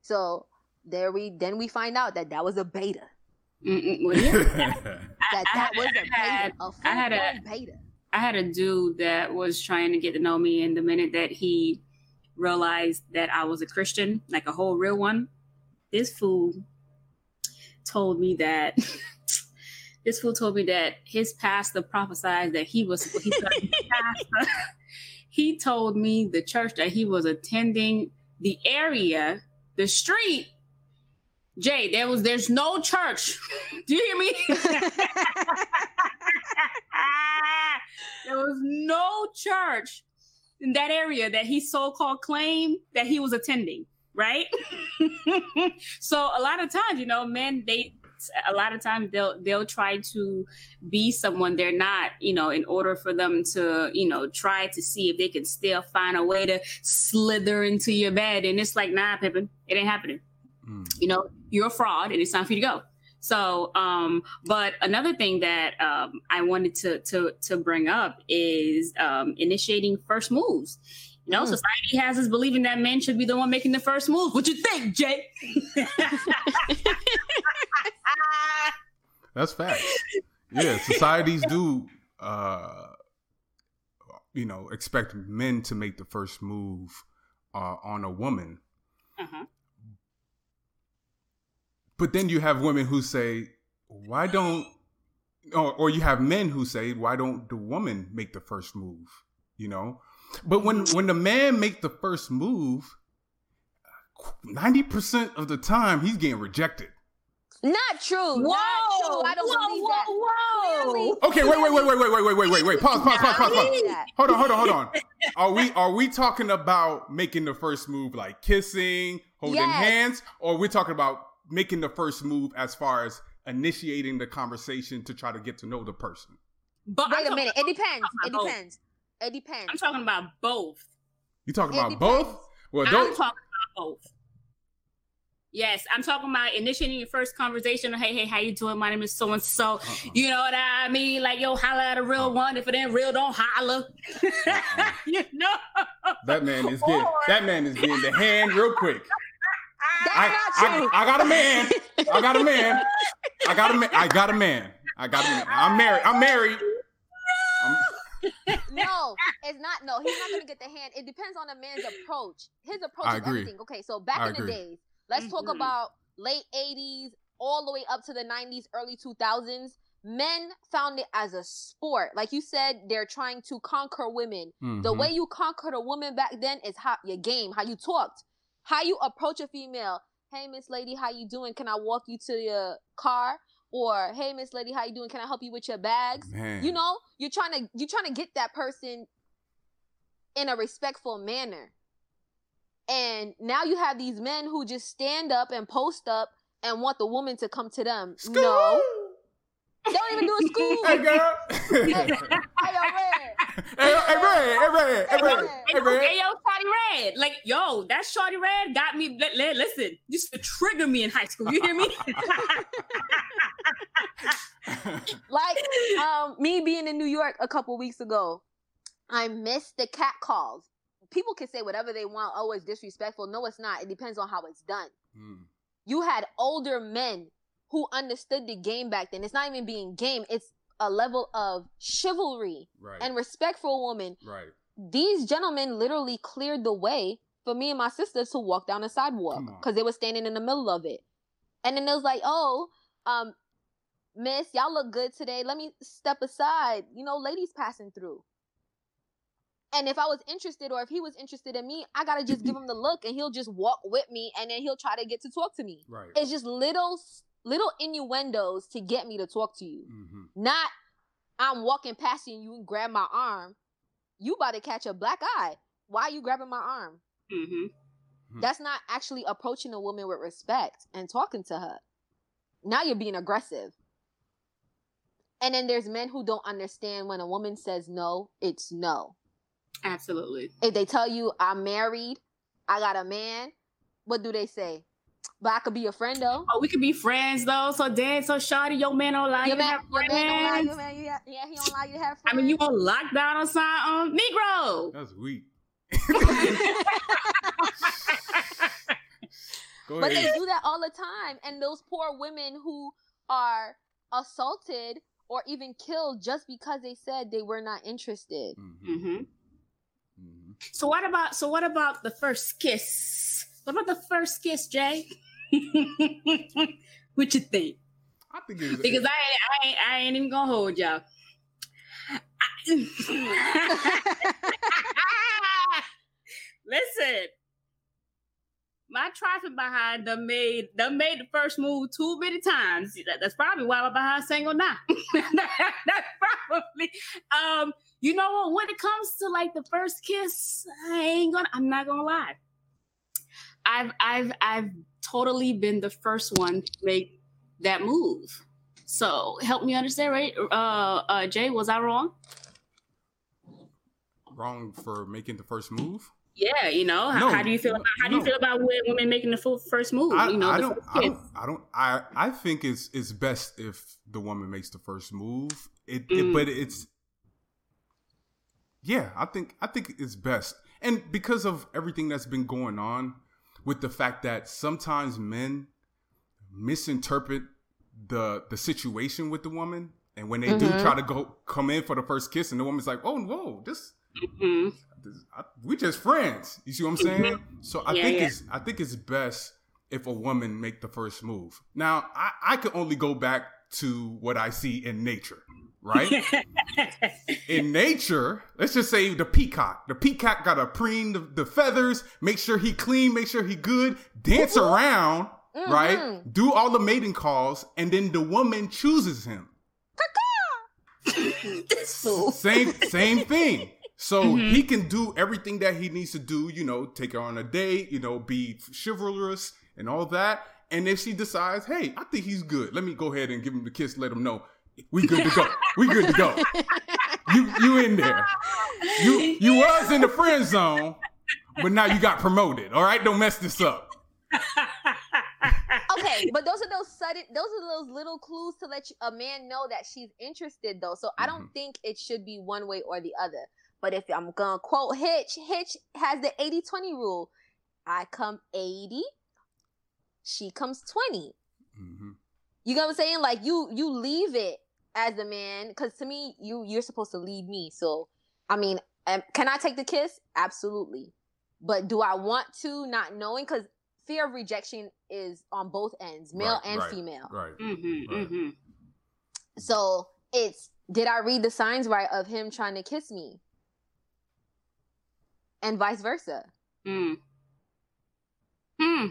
Speaker 2: So there we then we find out that that was a beta. that that was a beta, a full I had a beta.
Speaker 1: I had a dude that was trying to get to know me, and the minute that he realized that I was a Christian, like a whole real one, this fool told me that this fool told me that his pastor prophesied that he was he, pastor, he told me the church that he was attending the area the street. Jay there was there's no church. Do you hear me? There was no church in that area that he so-called claimed that he was attending right? So a lot of times you know men they a lot of times they'll they'll try to be someone they're not you know in order for them to you know try to see if they can still find a way to slither into your bed. And it's like nah pippin it ain't happening. Mm. you know you're a fraud and it's time for you to go. So um but another thing that um i wanted to to to bring up is um initiating first moves you know, mm. society has us believing that men should be the one making the first move. What you think, Jay?
Speaker 3: That's fact. Yeah, societies do, uh, you know, expect men to make the first move uh, on a woman. Uh-huh. But then you have women who say, "Why don't?" Or, or you have men who say, "Why don't the woman make the first move?" You know. But when when the man make the first move, ninety percent of the time he's getting rejected.
Speaker 2: Not true. Whoa, Not true. I don't whoa, believe whoa, that.
Speaker 3: Whoa. Clearly, okay, wait, wait, wait, wait, wait, wait, wait, wait, wait, wait. Pause, pause, pause, pause, pause. Hold on, hold on, hold on. Are we are we talking about making the first move like kissing, holding yes. hands, or we're talking about making the first move as far as initiating the conversation to try to get to know the person?
Speaker 2: But wait a minute. It depends. It oh, depends. It depends.
Speaker 1: I'm talking about both.
Speaker 3: You talking about depends. both?
Speaker 1: Well, I'm talking about both. Yes, I'm talking about initiating your first conversation. Hey, hey, how you doing? My name is so and so. You know what I mean? Like, yo, holla at a real uh-uh. one. If it ain't real, don't holla. Uh-uh. you know.
Speaker 3: That man is getting that man is getting the hand real quick. I, I, I, got a man. I got a man. I got a man. I got a man. I got a man. I'm married. I'm married.
Speaker 2: I'm... no, it's not. No, he's not gonna get the hand. It depends on the man's approach. His approach I is agree. everything. Okay, so back I in agree. the days, Let's mm-hmm. talk about late 80s all the way up to the 90s, early 2000s. Men found it as a sport. Like you said, they're trying to conquer women. Mm-hmm. The way you conquered a woman back then is how your game, how you talked, how you approach a female. Hey, Miss Lady, how you doing? Can I walk you to your car? Or hey, Miss Lady, how you doing? Can I help you with your bags? Man. You know, you're trying to you're trying to get that person in a respectful manner. And now you have these men who just stand up and post up and want the woman to come to them. School. No. Don't even do a school.
Speaker 3: Hey, girl. hey,
Speaker 2: hey, yo, Red.
Speaker 3: Hey, hey, Red. Hey, Red. Hey, Red.
Speaker 1: Hey, Red. Hey, yo, Shawty Red. Like, yo, that Shawty Red got me. Li- li- listen, used to trigger me in high school. You hear me?
Speaker 2: like, um, me being in New York a couple weeks ago, I missed the cat calls. People can say whatever they want. Oh, it's disrespectful. No, it's not. It depends on how it's done. Mm. You had older men who understood the game back then. It's not even being game. It's a level of chivalry right. and respect for a woman.
Speaker 3: Right.
Speaker 2: These gentlemen literally cleared the way for me and my sisters to walk down the sidewalk because they were standing in the middle of it. And then it was like, oh, um, miss, y'all look good today. Let me step aside. You know, ladies passing through. And if I was interested or if he was interested in me, I gotta just give him the look and he'll just walk with me and then he'll try to get to talk to me.
Speaker 3: Right.
Speaker 2: It's just little little innuendos to get me to talk to you. Mm-hmm. Not I'm walking past you and you grab my arm. You about to catch a black eye. Why are you grabbing my arm? Mm-hmm. Hmm. That's not actually approaching a woman with respect and talking to her. Now you're being aggressive. And then there's men who don't understand when a woman says no, it's no.
Speaker 1: Absolutely.
Speaker 2: If they tell you I'm married, I got a man, what do they say? But I could be a friend though.
Speaker 1: Oh, we could be friends though. So Dan, so Shawty, your man don't allow your you man, to have friends. Your man don't allow you, man, you have, yeah, he don't lie. you to have friends. I mean, you on lockdown or something? Um, Negro.
Speaker 3: That's weak.
Speaker 2: but they do that all the time, and those poor women who are assaulted or even killed just because they said they were not interested. Mm-hmm. Mm-hmm.
Speaker 1: Mm-hmm. So what about so what about the first kiss? What about the first kiss, Jay? what you think?
Speaker 3: I think it's,
Speaker 1: because I, I ain't, I ain't even gonna hold y'all. Listen, my trifling behind them made the made the first move too many times. That's probably why I'm behind single now. That's probably um you know what when it comes to like the first kiss, I ain't gonna I'm not gonna lie. I've I've I've totally been the first one to make that move. So help me understand, right? Uh, uh, Jay, was I wrong?
Speaker 3: Wrong for making the first move?
Speaker 1: Yeah, you know, how, no, how do you feel? About, how no. do you feel about women making the first move? I, you know,
Speaker 3: I don't, I don't, I don't, I, I think it's it's best if the woman makes the first move. It, mm. it, but it's, yeah, I think I think it's best, and because of everything that's been going on, with the fact that sometimes men misinterpret the the situation with the woman, and when they mm-hmm. do try to go come in for the first kiss, and the woman's like, "Oh, whoa, this." Mm-hmm. I, we just friends. You see what I'm saying? Mm-hmm. So I yeah, think yeah. it's I think it's best if a woman make the first move. Now I I can only go back to what I see in nature right? in nature, let's just say the peacock. The peacock got to preen the, the, feathers, make sure he clean, make sure he good, dance around, mm-hmm. right? Do all the mating calls, and then the woman chooses him. same same thing. So mm-hmm. he can do everything that he needs to do, you know, take her on a date, you know, be chivalrous and all that. And if she decides, hey, I think he's good, let me go ahead and give him the kiss, let him know we good to go. We good to go. You you in there. You you was in the friend zone, but now you got promoted. All right, don't mess this up.
Speaker 2: okay, but those are those sudden those are those little clues to let you, a man know that she's interested though. So I don't mm-hmm. think it should be one way or the other. But if I'm gonna quote Hitch, Hitch has the 80-20 rule. I come 80, she comes 20. Mm-hmm. You know what I'm saying? Like you you leave it as a man because to me you you're supposed to lead me so i mean can i take the kiss absolutely but do i want to not knowing because fear of rejection is on both ends male right, and
Speaker 3: right,
Speaker 2: female
Speaker 3: right, mm-hmm, right. Mm-hmm.
Speaker 2: so it's did i read the signs right of him trying to kiss me and vice versa
Speaker 1: mm. hmm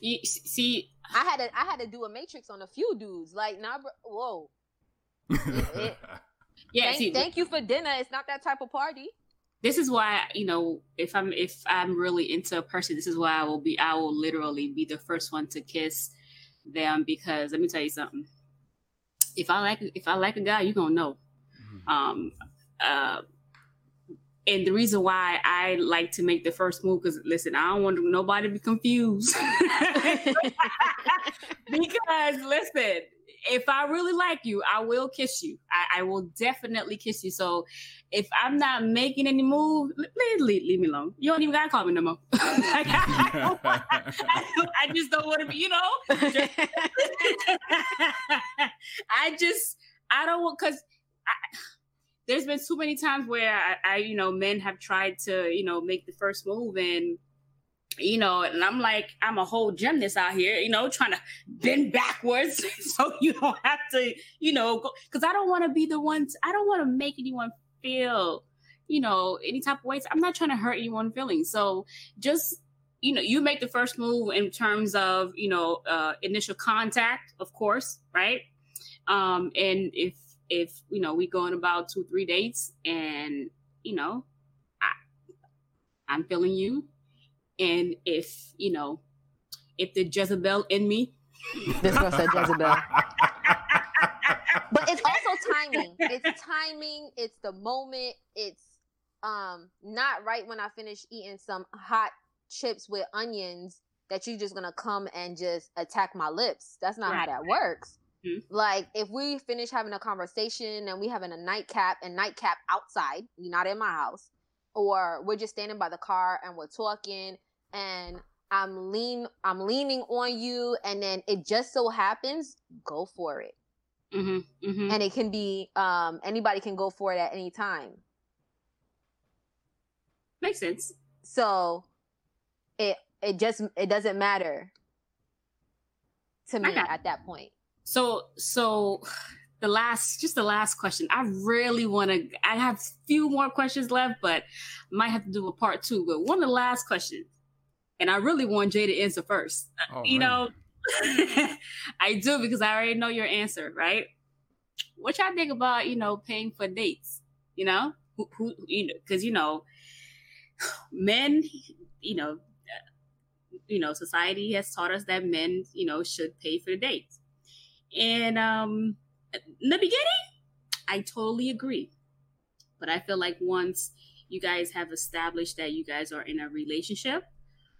Speaker 1: you see
Speaker 2: i had to i had to do a matrix on a few dudes like nah whoa it,
Speaker 1: yeah.
Speaker 2: Thank,
Speaker 1: see,
Speaker 2: thank, you for dinner. It's not that type of party.
Speaker 1: this is why you know if i'm if i'm really into a person this is why i will be i will literally be the first one to kiss them because let me tell you something if i like if i like a guy you're gonna know mm-hmm. um uh and the reason why I like to make the first move, because listen, I don't want nobody to be confused. because listen, if I really like you, I will kiss you. I, I, will definitely kiss you. So if I'm not making any move, leave, leave, leave me alone. You don't even gotta call me no more. like, I, I, I, just don't want to be, you know. Just, I just I don't want because there's been too many times where I, I, you know, men have tried to, you know, make the first move and you know, and I'm like, I'm a whole gymnast out here, you know, trying to bend backwards so you don't have to, you know, because I don't want to be the ones, I don't want to make anyone feel, you know, any type of ways. I'm not trying to hurt anyone's feelings. So just, you know, you make the first move in terms of, you know, uh, initial contact, of course, right? Um, and if, if, you know, we go on about two, three dates and, you know, I, I'm feeling you and if you know if the Jezebel in me.
Speaker 2: This girl said Jezebel. but it's also timing. It's timing. It's the moment. It's um not right when I finish eating some hot chips with onions that you're just gonna come and just attack my lips. That's not right. how that works. Mm-hmm. Like if we finish having a conversation and we having a nightcap and nightcap outside, you're not in my house, or we're just standing by the car and we're talking and I'm lean I'm leaning on you and then it just so happens go for it. Mm-hmm, mm-hmm. And it can be um anybody can go for it at any time.
Speaker 1: Makes sense.
Speaker 2: So it it just it doesn't matter to me at that point.
Speaker 1: So so the last just the last question i really want to i have few more questions left but might have to do a part two but one of the last questions and I really want Jay to answer first. Oh, you man. know, I do because I already know your answer, right? What y'all think about you know paying for dates? You know, who, who you know, because you know, men, you know, you know, society has taught us that men, you know, should pay for the dates, and um, in the beginning, I totally agree, but I feel like once you guys have established that you guys are in a relationship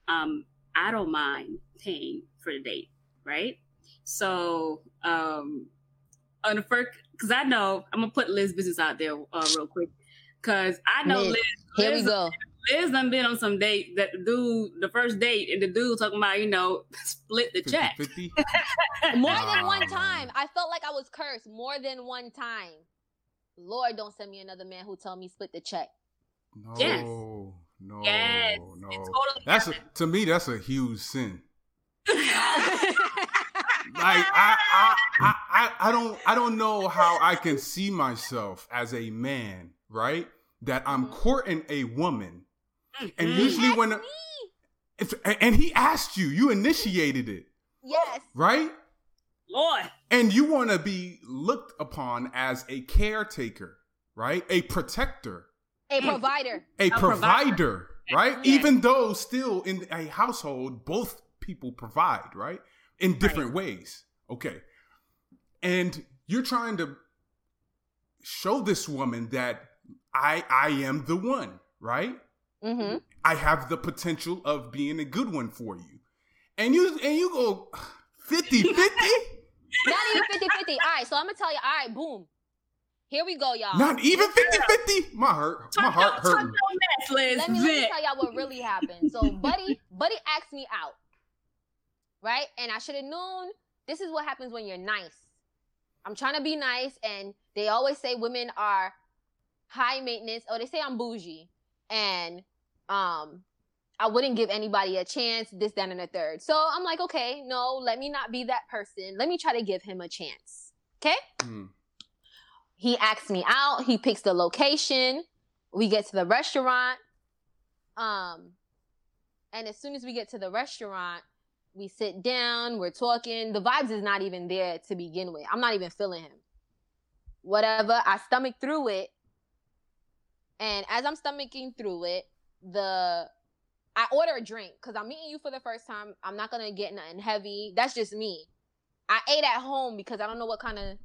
Speaker 1: um, I don't mind paying for the date, right? So, um, on the first, because I know I'm gonna put Liz business out there uh, real quick, because I know Liz. Liz
Speaker 2: here we go.
Speaker 1: Liz done been on some date that the dude, the first date, and the dude talking about, you know, split the 50, check. 50?
Speaker 2: more than one time. I felt like I was cursed more than one time. Lord, don't send me another man who tell me split the check.
Speaker 3: No. Yes. No, yes, no. Totally that's a, to me. That's a huge sin. like I, I, I, I don't, I don't know how I can see myself as a man, right? That I'm mm-hmm. courting a woman, and mm-hmm. usually when, if, and he asked you, you initiated it.
Speaker 2: Yes.
Speaker 3: Right.
Speaker 1: Lord.
Speaker 3: And you want to be looked upon as a caretaker, right? A protector
Speaker 2: a provider.
Speaker 3: A, a provider, provider, right? Yes. Even though still in a household, both people provide, right? In different right. ways. Okay. And you're trying to show this woman that I I am the one, right? Mm-hmm. I have the potential of being a good one for you. And you and you go 50 50?
Speaker 2: Not even 50 50. All right, so I'm gonna tell you, all right, boom. Here we go, y'all.
Speaker 3: Not even 50 50. My heart, my heart hurt.
Speaker 2: Let me, let me tell y'all what really happened. So, Buddy, Buddy asked me out, right? And I should have known this is what happens when you're nice. I'm trying to be nice, and they always say women are high maintenance, or they say I'm bougie, and um, I wouldn't give anybody a chance, this, that, and a third. So I'm like, okay, no, let me not be that person. Let me try to give him a chance. Okay? Mm. He asks me out. He picks the location. We get to the restaurant. Um, and as soon as we get to the restaurant, we sit down. We're talking. The vibes is not even there to begin with. I'm not even feeling him. Whatever. I stomach through it. And as I'm stomaching through it, the I order a drink because I'm meeting you for the first time. I'm not gonna get nothing heavy. That's just me. I ate at home because I don't know what kind of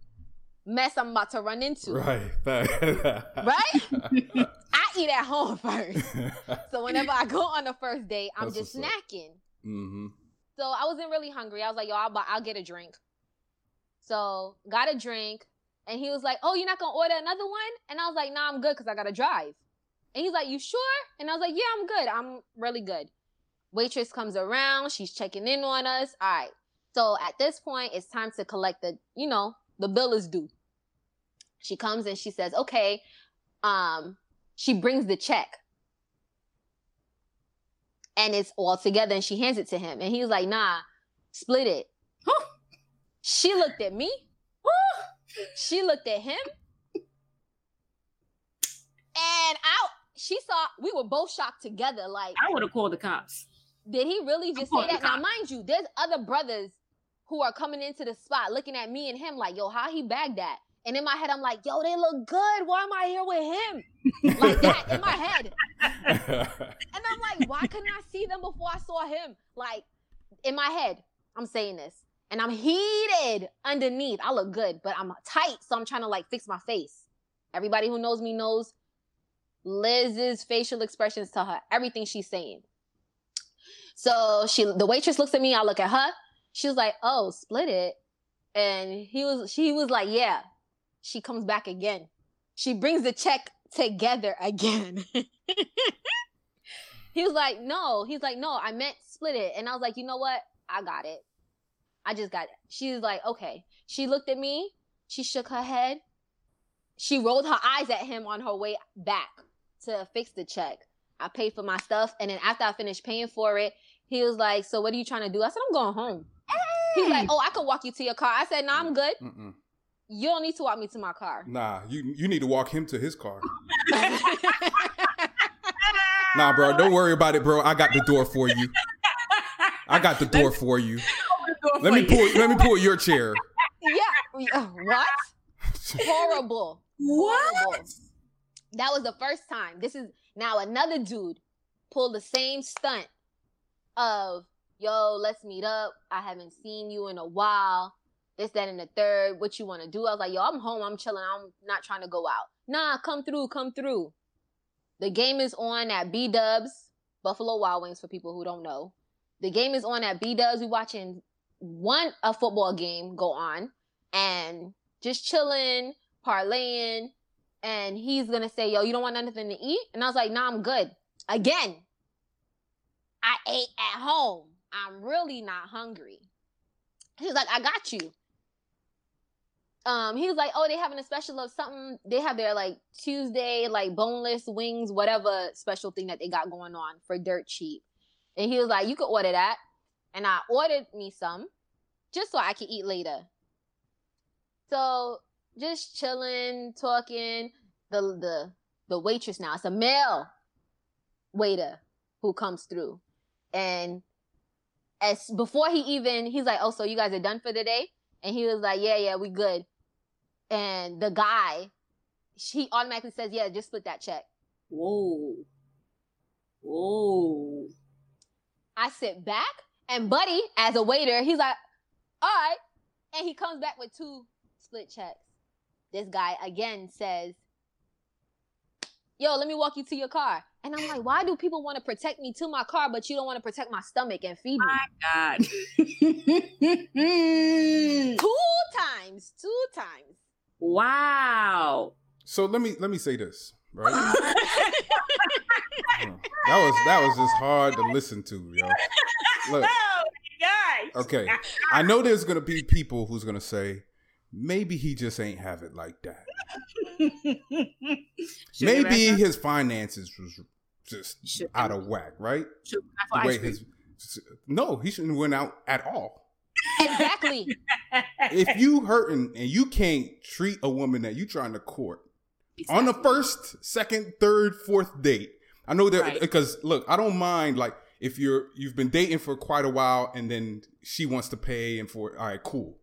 Speaker 2: mess I'm about to run into.
Speaker 3: Right.
Speaker 2: right? I eat at home first. so whenever I go on the first date, I'm That's just snacking. Mm-hmm. So I wasn't really hungry. I was like, yo, I'll, I'll get a drink. So got a drink. And he was like, oh, you're not going to order another one? And I was like, nah, I'm good because I got to drive. And he's like, you sure? And I was like, yeah, I'm good. I'm really good. Waitress comes around. She's checking in on us. All right. So at this point, it's time to collect the, you know, the bill is due. She comes and she says, okay, um, she brings the check. And it's all together and she hands it to him. And he's like, nah, split it. she looked at me. she looked at him. And out she saw we were both shocked together. Like
Speaker 1: I would have called the cops.
Speaker 2: Did he really just say that? Now, mind you, there's other brothers who are coming into the spot looking at me and him like, yo, how he bagged that? And in my head, I'm like, yo, they look good. Why am I here with him? like that in my head. and I'm like, why couldn't I see them before I saw him? Like in my head, I'm saying this. And I'm heated underneath. I look good, but I'm tight. So I'm trying to like fix my face. Everybody who knows me knows Liz's facial expressions tell her everything she's saying. So she the waitress looks at me, I look at her. She was like, "Oh, split it." And he was she was like, "Yeah." She comes back again. She brings the check together again. he was like, "No." He's like, "No, I meant split it." And I was like, "You know what? I got it. I just got it." She was like, "Okay." She looked at me. She shook her head. She rolled her eyes at him on her way back to fix the check. I paid for my stuff, and then after I finished paying for it, he was like, "So what are you trying to do?" I said, "I'm going home." He's like, "Oh, I could walk you to your car." I said, "No, nah, I'm mm, good. Mm-mm. You don't need to walk me to my car."
Speaker 3: Nah, you you need to walk him to his car. nah, bro, don't worry about it, bro. I got the door for you. I got the door for you. Let me pull. Let me pull your chair.
Speaker 2: Yeah. Uh, what? Horrible.
Speaker 1: What? Horrible.
Speaker 2: That was the first time. This is now another dude pulled the same stunt of, yo, let's meet up. I haven't seen you in a while. This, that, and the third. What you want to do? I was like, yo, I'm home. I'm chilling. I'm not trying to go out. Nah, come through. Come through. The game is on at B Dubs, Buffalo Wild Wings for people who don't know. The game is on at B Dubs. We watching one a football game go on and just chilling, parlaying, and he's gonna say, "Yo, you don't want anything to eat?" And I was like, "Nah, I'm good." Again, I ate at home. I'm really not hungry. He's like, "I got you." Um, he was like, "Oh, they having a special of something. They have their like Tuesday like boneless wings, whatever special thing that they got going on for dirt cheap." And he was like, "You could order that." And I ordered me some, just so I could eat later. So just chilling, talking. The the the waitress now, it's a male waiter who comes through. And as before he even he's like, Oh, so you guys are done for the day? And he was like, Yeah, yeah, we good. And the guy, he automatically says, Yeah, just split that check.
Speaker 1: Whoa. Whoa.
Speaker 2: I sit back and Buddy, as a waiter, he's like, All right. And he comes back with two split checks this guy again says, Yo, let me walk you to your car. And I'm like, why do people want to protect me to my car, but you don't want to protect my stomach and feed me?
Speaker 1: My God.
Speaker 2: two times. Two times.
Speaker 1: Wow.
Speaker 3: So let me let me say this, right? that was that was just hard to listen to, yo. Look. Oh, guys. Okay. I know there's gonna be people who's gonna say, maybe he just ain't have it like that. maybe his finances was just should out of whack, right? The way his, no, he shouldn't went out at all.
Speaker 2: Exactly.
Speaker 3: if you hurting and you can't treat a woman that you trying to court exactly. on the first, second, third, fourth date. I know that because right. look, I don't mind like if you're you've been dating for quite a while and then she wants to pay and for all right, cool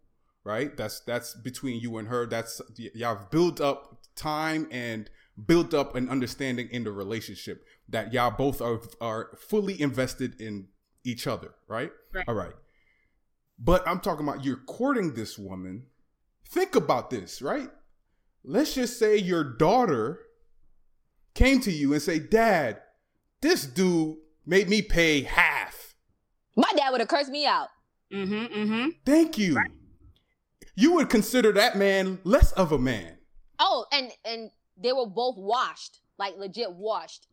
Speaker 3: right? That's that's between you and her. That's y'all have built up time and built up an understanding in the relationship that y'all both are are fully invested in each other, right?
Speaker 1: Right.
Speaker 3: All right. But I'm talking about you're courting this woman. Think about this, right? Let's just say your daughter came to you and say, "Dad, this dude made me pay half."
Speaker 2: My dad would have cursed me out.
Speaker 1: Mm-hmm. Mm-hmm.
Speaker 3: Thank you. You would consider that man less of a man.
Speaker 2: Oh, and and they were both washed, like legit washed.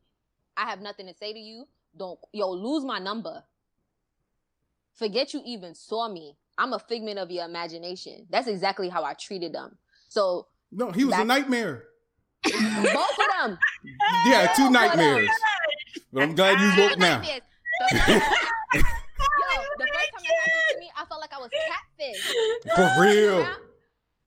Speaker 2: I have nothing to say to you. Don't yo lose my number. Forget you even saw me. I'm a figment of your imagination. That's exactly how I treated them. So
Speaker 3: No, he was a nightmare.
Speaker 2: both of them.
Speaker 3: Yeah, two
Speaker 2: Both
Speaker 3: nightmares. But I'm glad you woke now.
Speaker 2: Nightmares. The first- Yo, the first time that happened to me, I felt like I was catfish.
Speaker 3: For real.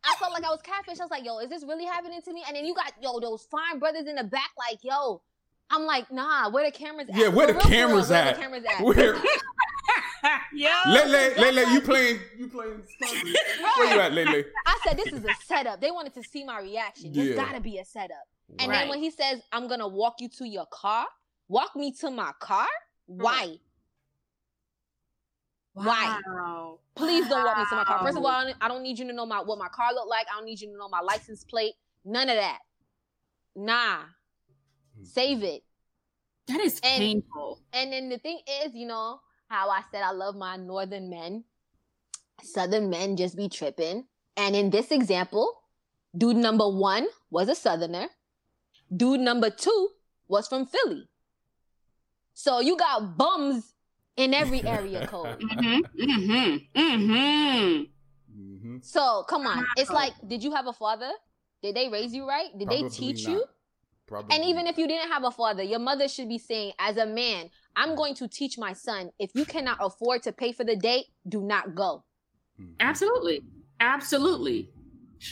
Speaker 2: I felt like I was catfish. I was like, yo, is this really happening to me? And then you got, yo, those fine brothers in the back, like, yo. I'm like, nah, where the cameras at?
Speaker 3: Yeah, where the
Speaker 2: real, for real,
Speaker 3: cameras
Speaker 2: where
Speaker 3: at?
Speaker 2: the cameras at?
Speaker 3: Where
Speaker 1: Yo.
Speaker 3: Lele, Lele, you playing you playing Stunty. Where you at, Lele?
Speaker 2: I said, this is a setup. They wanted to see my reaction. There's
Speaker 3: Yeah.
Speaker 2: gotta be a setup. And
Speaker 1: Right.
Speaker 2: then when he says, I'm gonna walk you to your car, walk me to my car? Mm. Why?
Speaker 1: Why?
Speaker 2: Please don't walk me to my car. First of all, I don't, I don't need you to know my what my car look like. I don't need you to know my license plate. None of that. Nah.
Speaker 3: Hmm.
Speaker 2: Save it.
Speaker 1: that is
Speaker 2: And-
Speaker 1: painful.
Speaker 2: And then the thing is, you know, how I said I love my northern men. Southern men just be tripping. And in this example, dude number one was a southerner. Dude number two was from Philly. So you got bums in every area code.
Speaker 1: Mm-hmm. Mm-hmm. Mm-hmm.
Speaker 3: hmm
Speaker 2: So come on. It's like, did you have a father? Did they raise you right? Did they teach
Speaker 3: not.
Speaker 2: you?
Speaker 3: Probably.
Speaker 2: And even if you didn't have a father, your mother should be saying, as a man, I'm going to teach my son, if you cannot afford to pay for the date, do not go.
Speaker 3: Mhm.
Speaker 1: Absolutely. Absolutely.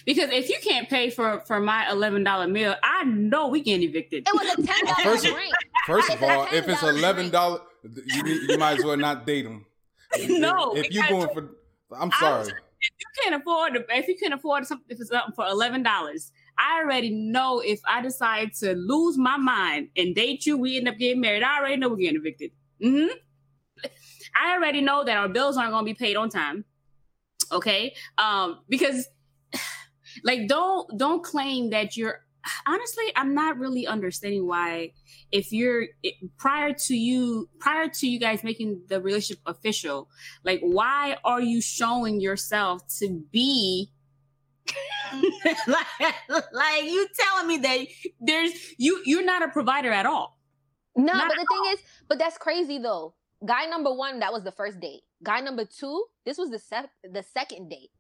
Speaker 1: Because if you can't pay for for my eleven dollar meal, I know we getting evicted.
Speaker 2: It was a ten dollar
Speaker 3: First of-
Speaker 2: drink.
Speaker 3: First of
Speaker 2: It's a
Speaker 3: all, if it's
Speaker 2: $10
Speaker 3: eleven dollars, you, you might as well not date him.
Speaker 1: No,
Speaker 3: if you're going for, I'm sorry.
Speaker 1: was- you can't afford if you can afford something if it's something for eleven dollars, I already know if I decide to lose my mind and date you, we end up getting married. I already know we're getting evicted. hmm I already know that our bills aren't going to be paid on time. Okay, um, because like don't don't claim that you're. Honestly, I'm not really understanding why if you're it, prior to you prior to you guys making the relationship official like why are you showing yourself to be like, like you telling me that there's you you're not a provider at all
Speaker 2: No,
Speaker 1: Not
Speaker 2: but the thing is, but that's crazy though. Guy number one, that was the first date. Guy number two, this was the the second date.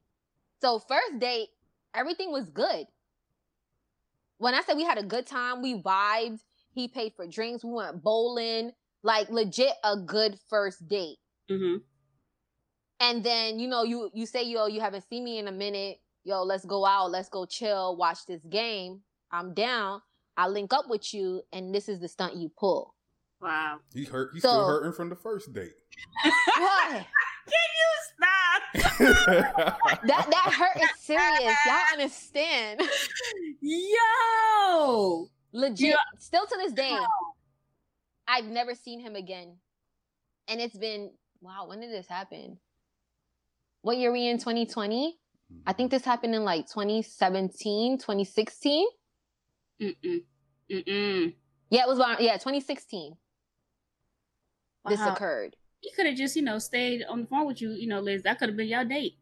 Speaker 2: So first date, everything was good. When I said we had a good time, we vibed. He paid for drinks. We went bowling. Like legit, a good first date.
Speaker 1: mm-hmm.
Speaker 2: and then you know you you say yo you haven't seen me in a minute yo let's go out let's go chill watch this game i'm down i link up with you and this is the stunt you pull
Speaker 1: wow
Speaker 3: He hurt. He's
Speaker 2: So-
Speaker 3: still hurting from the first date.
Speaker 2: what
Speaker 1: can you stop?
Speaker 2: That that hurt is serious. Y'all understand.
Speaker 1: Yo!
Speaker 2: Legit.
Speaker 1: Yeah.
Speaker 2: still to this day i've never seen him again. And it's been wow when did this happen? What year we in 2020 i think mm-hmm. this happened in like 2017 2016
Speaker 1: Mm-mm. Mm-mm.
Speaker 2: yeah it was around yeah 2016 this occurred
Speaker 1: he could have just you know stayed on the phone with you you know liz that could have been your date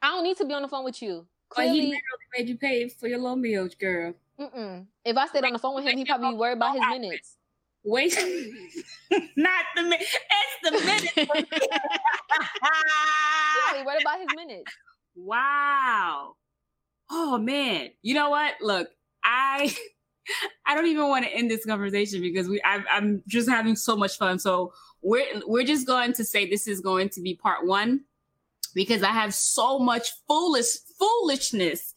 Speaker 2: I don't need to be on the phone with you.
Speaker 1: but he
Speaker 2: Clearly,
Speaker 1: made you pay for your little meals girl
Speaker 2: mm-mm. if I stayed on the phone with him, he'd probably be worried about his minutes.
Speaker 1: wait not the minute it's the minute
Speaker 2: he'd probably worried about his minutes.
Speaker 1: Wow. Oh man. You know what? Look, I I don't even want to end this conversation because we I, I'm just having so much fun. So we're we're just going to say this is going to be part one because I have so much foolish foolishness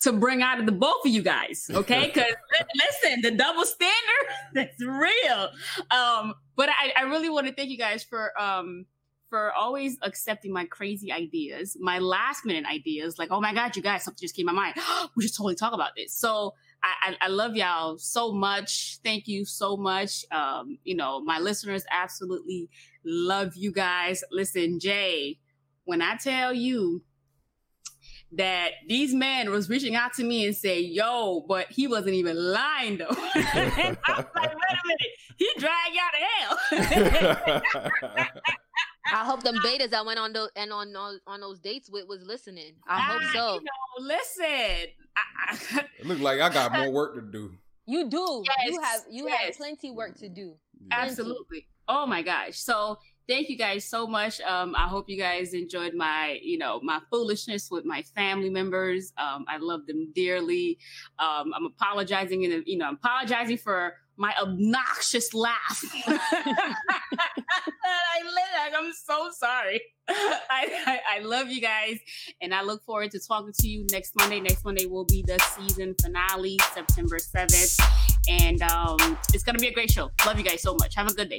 Speaker 1: to bring out of the both of you guys. Okay, because listen, the double standard that's real. Um, but I, I really want to thank you guys for um for always accepting my crazy ideas, my last minute ideas. Like, oh my god, you guys, something just came to my mind. we should totally talk about this. So I, I, love y'all so much. Thank you so much. Um, you know, my listeners absolutely love you guys. Listen, Jay, when I tell you that these men was reaching out to me and say, yo, but he wasn't even lying though. I was like, wait a minute, he dragged y'all to hell.
Speaker 2: I hope them betas that went on those and on, on on those dates with was listening. I hope so.
Speaker 1: You know, listen.
Speaker 4: I, it looks like I got more work to do.
Speaker 2: You do. Yes, you have you yes. have plenty work to do.
Speaker 1: Absolutely. Oh my gosh. So thank you guys so much. Um, I hope you guys enjoyed my, you know, my foolishness with my family members. Um, I love them dearly. Um, I'm apologizing and you know, I'm apologizing for my obnoxious laugh. I, I'm so sorry. I, I, I, love you guys, and I look forward to talking to you next Monday. Next Monday will be the season finale, September 7th. And um, it's to be a great show. Love you guys so much. Have a good day.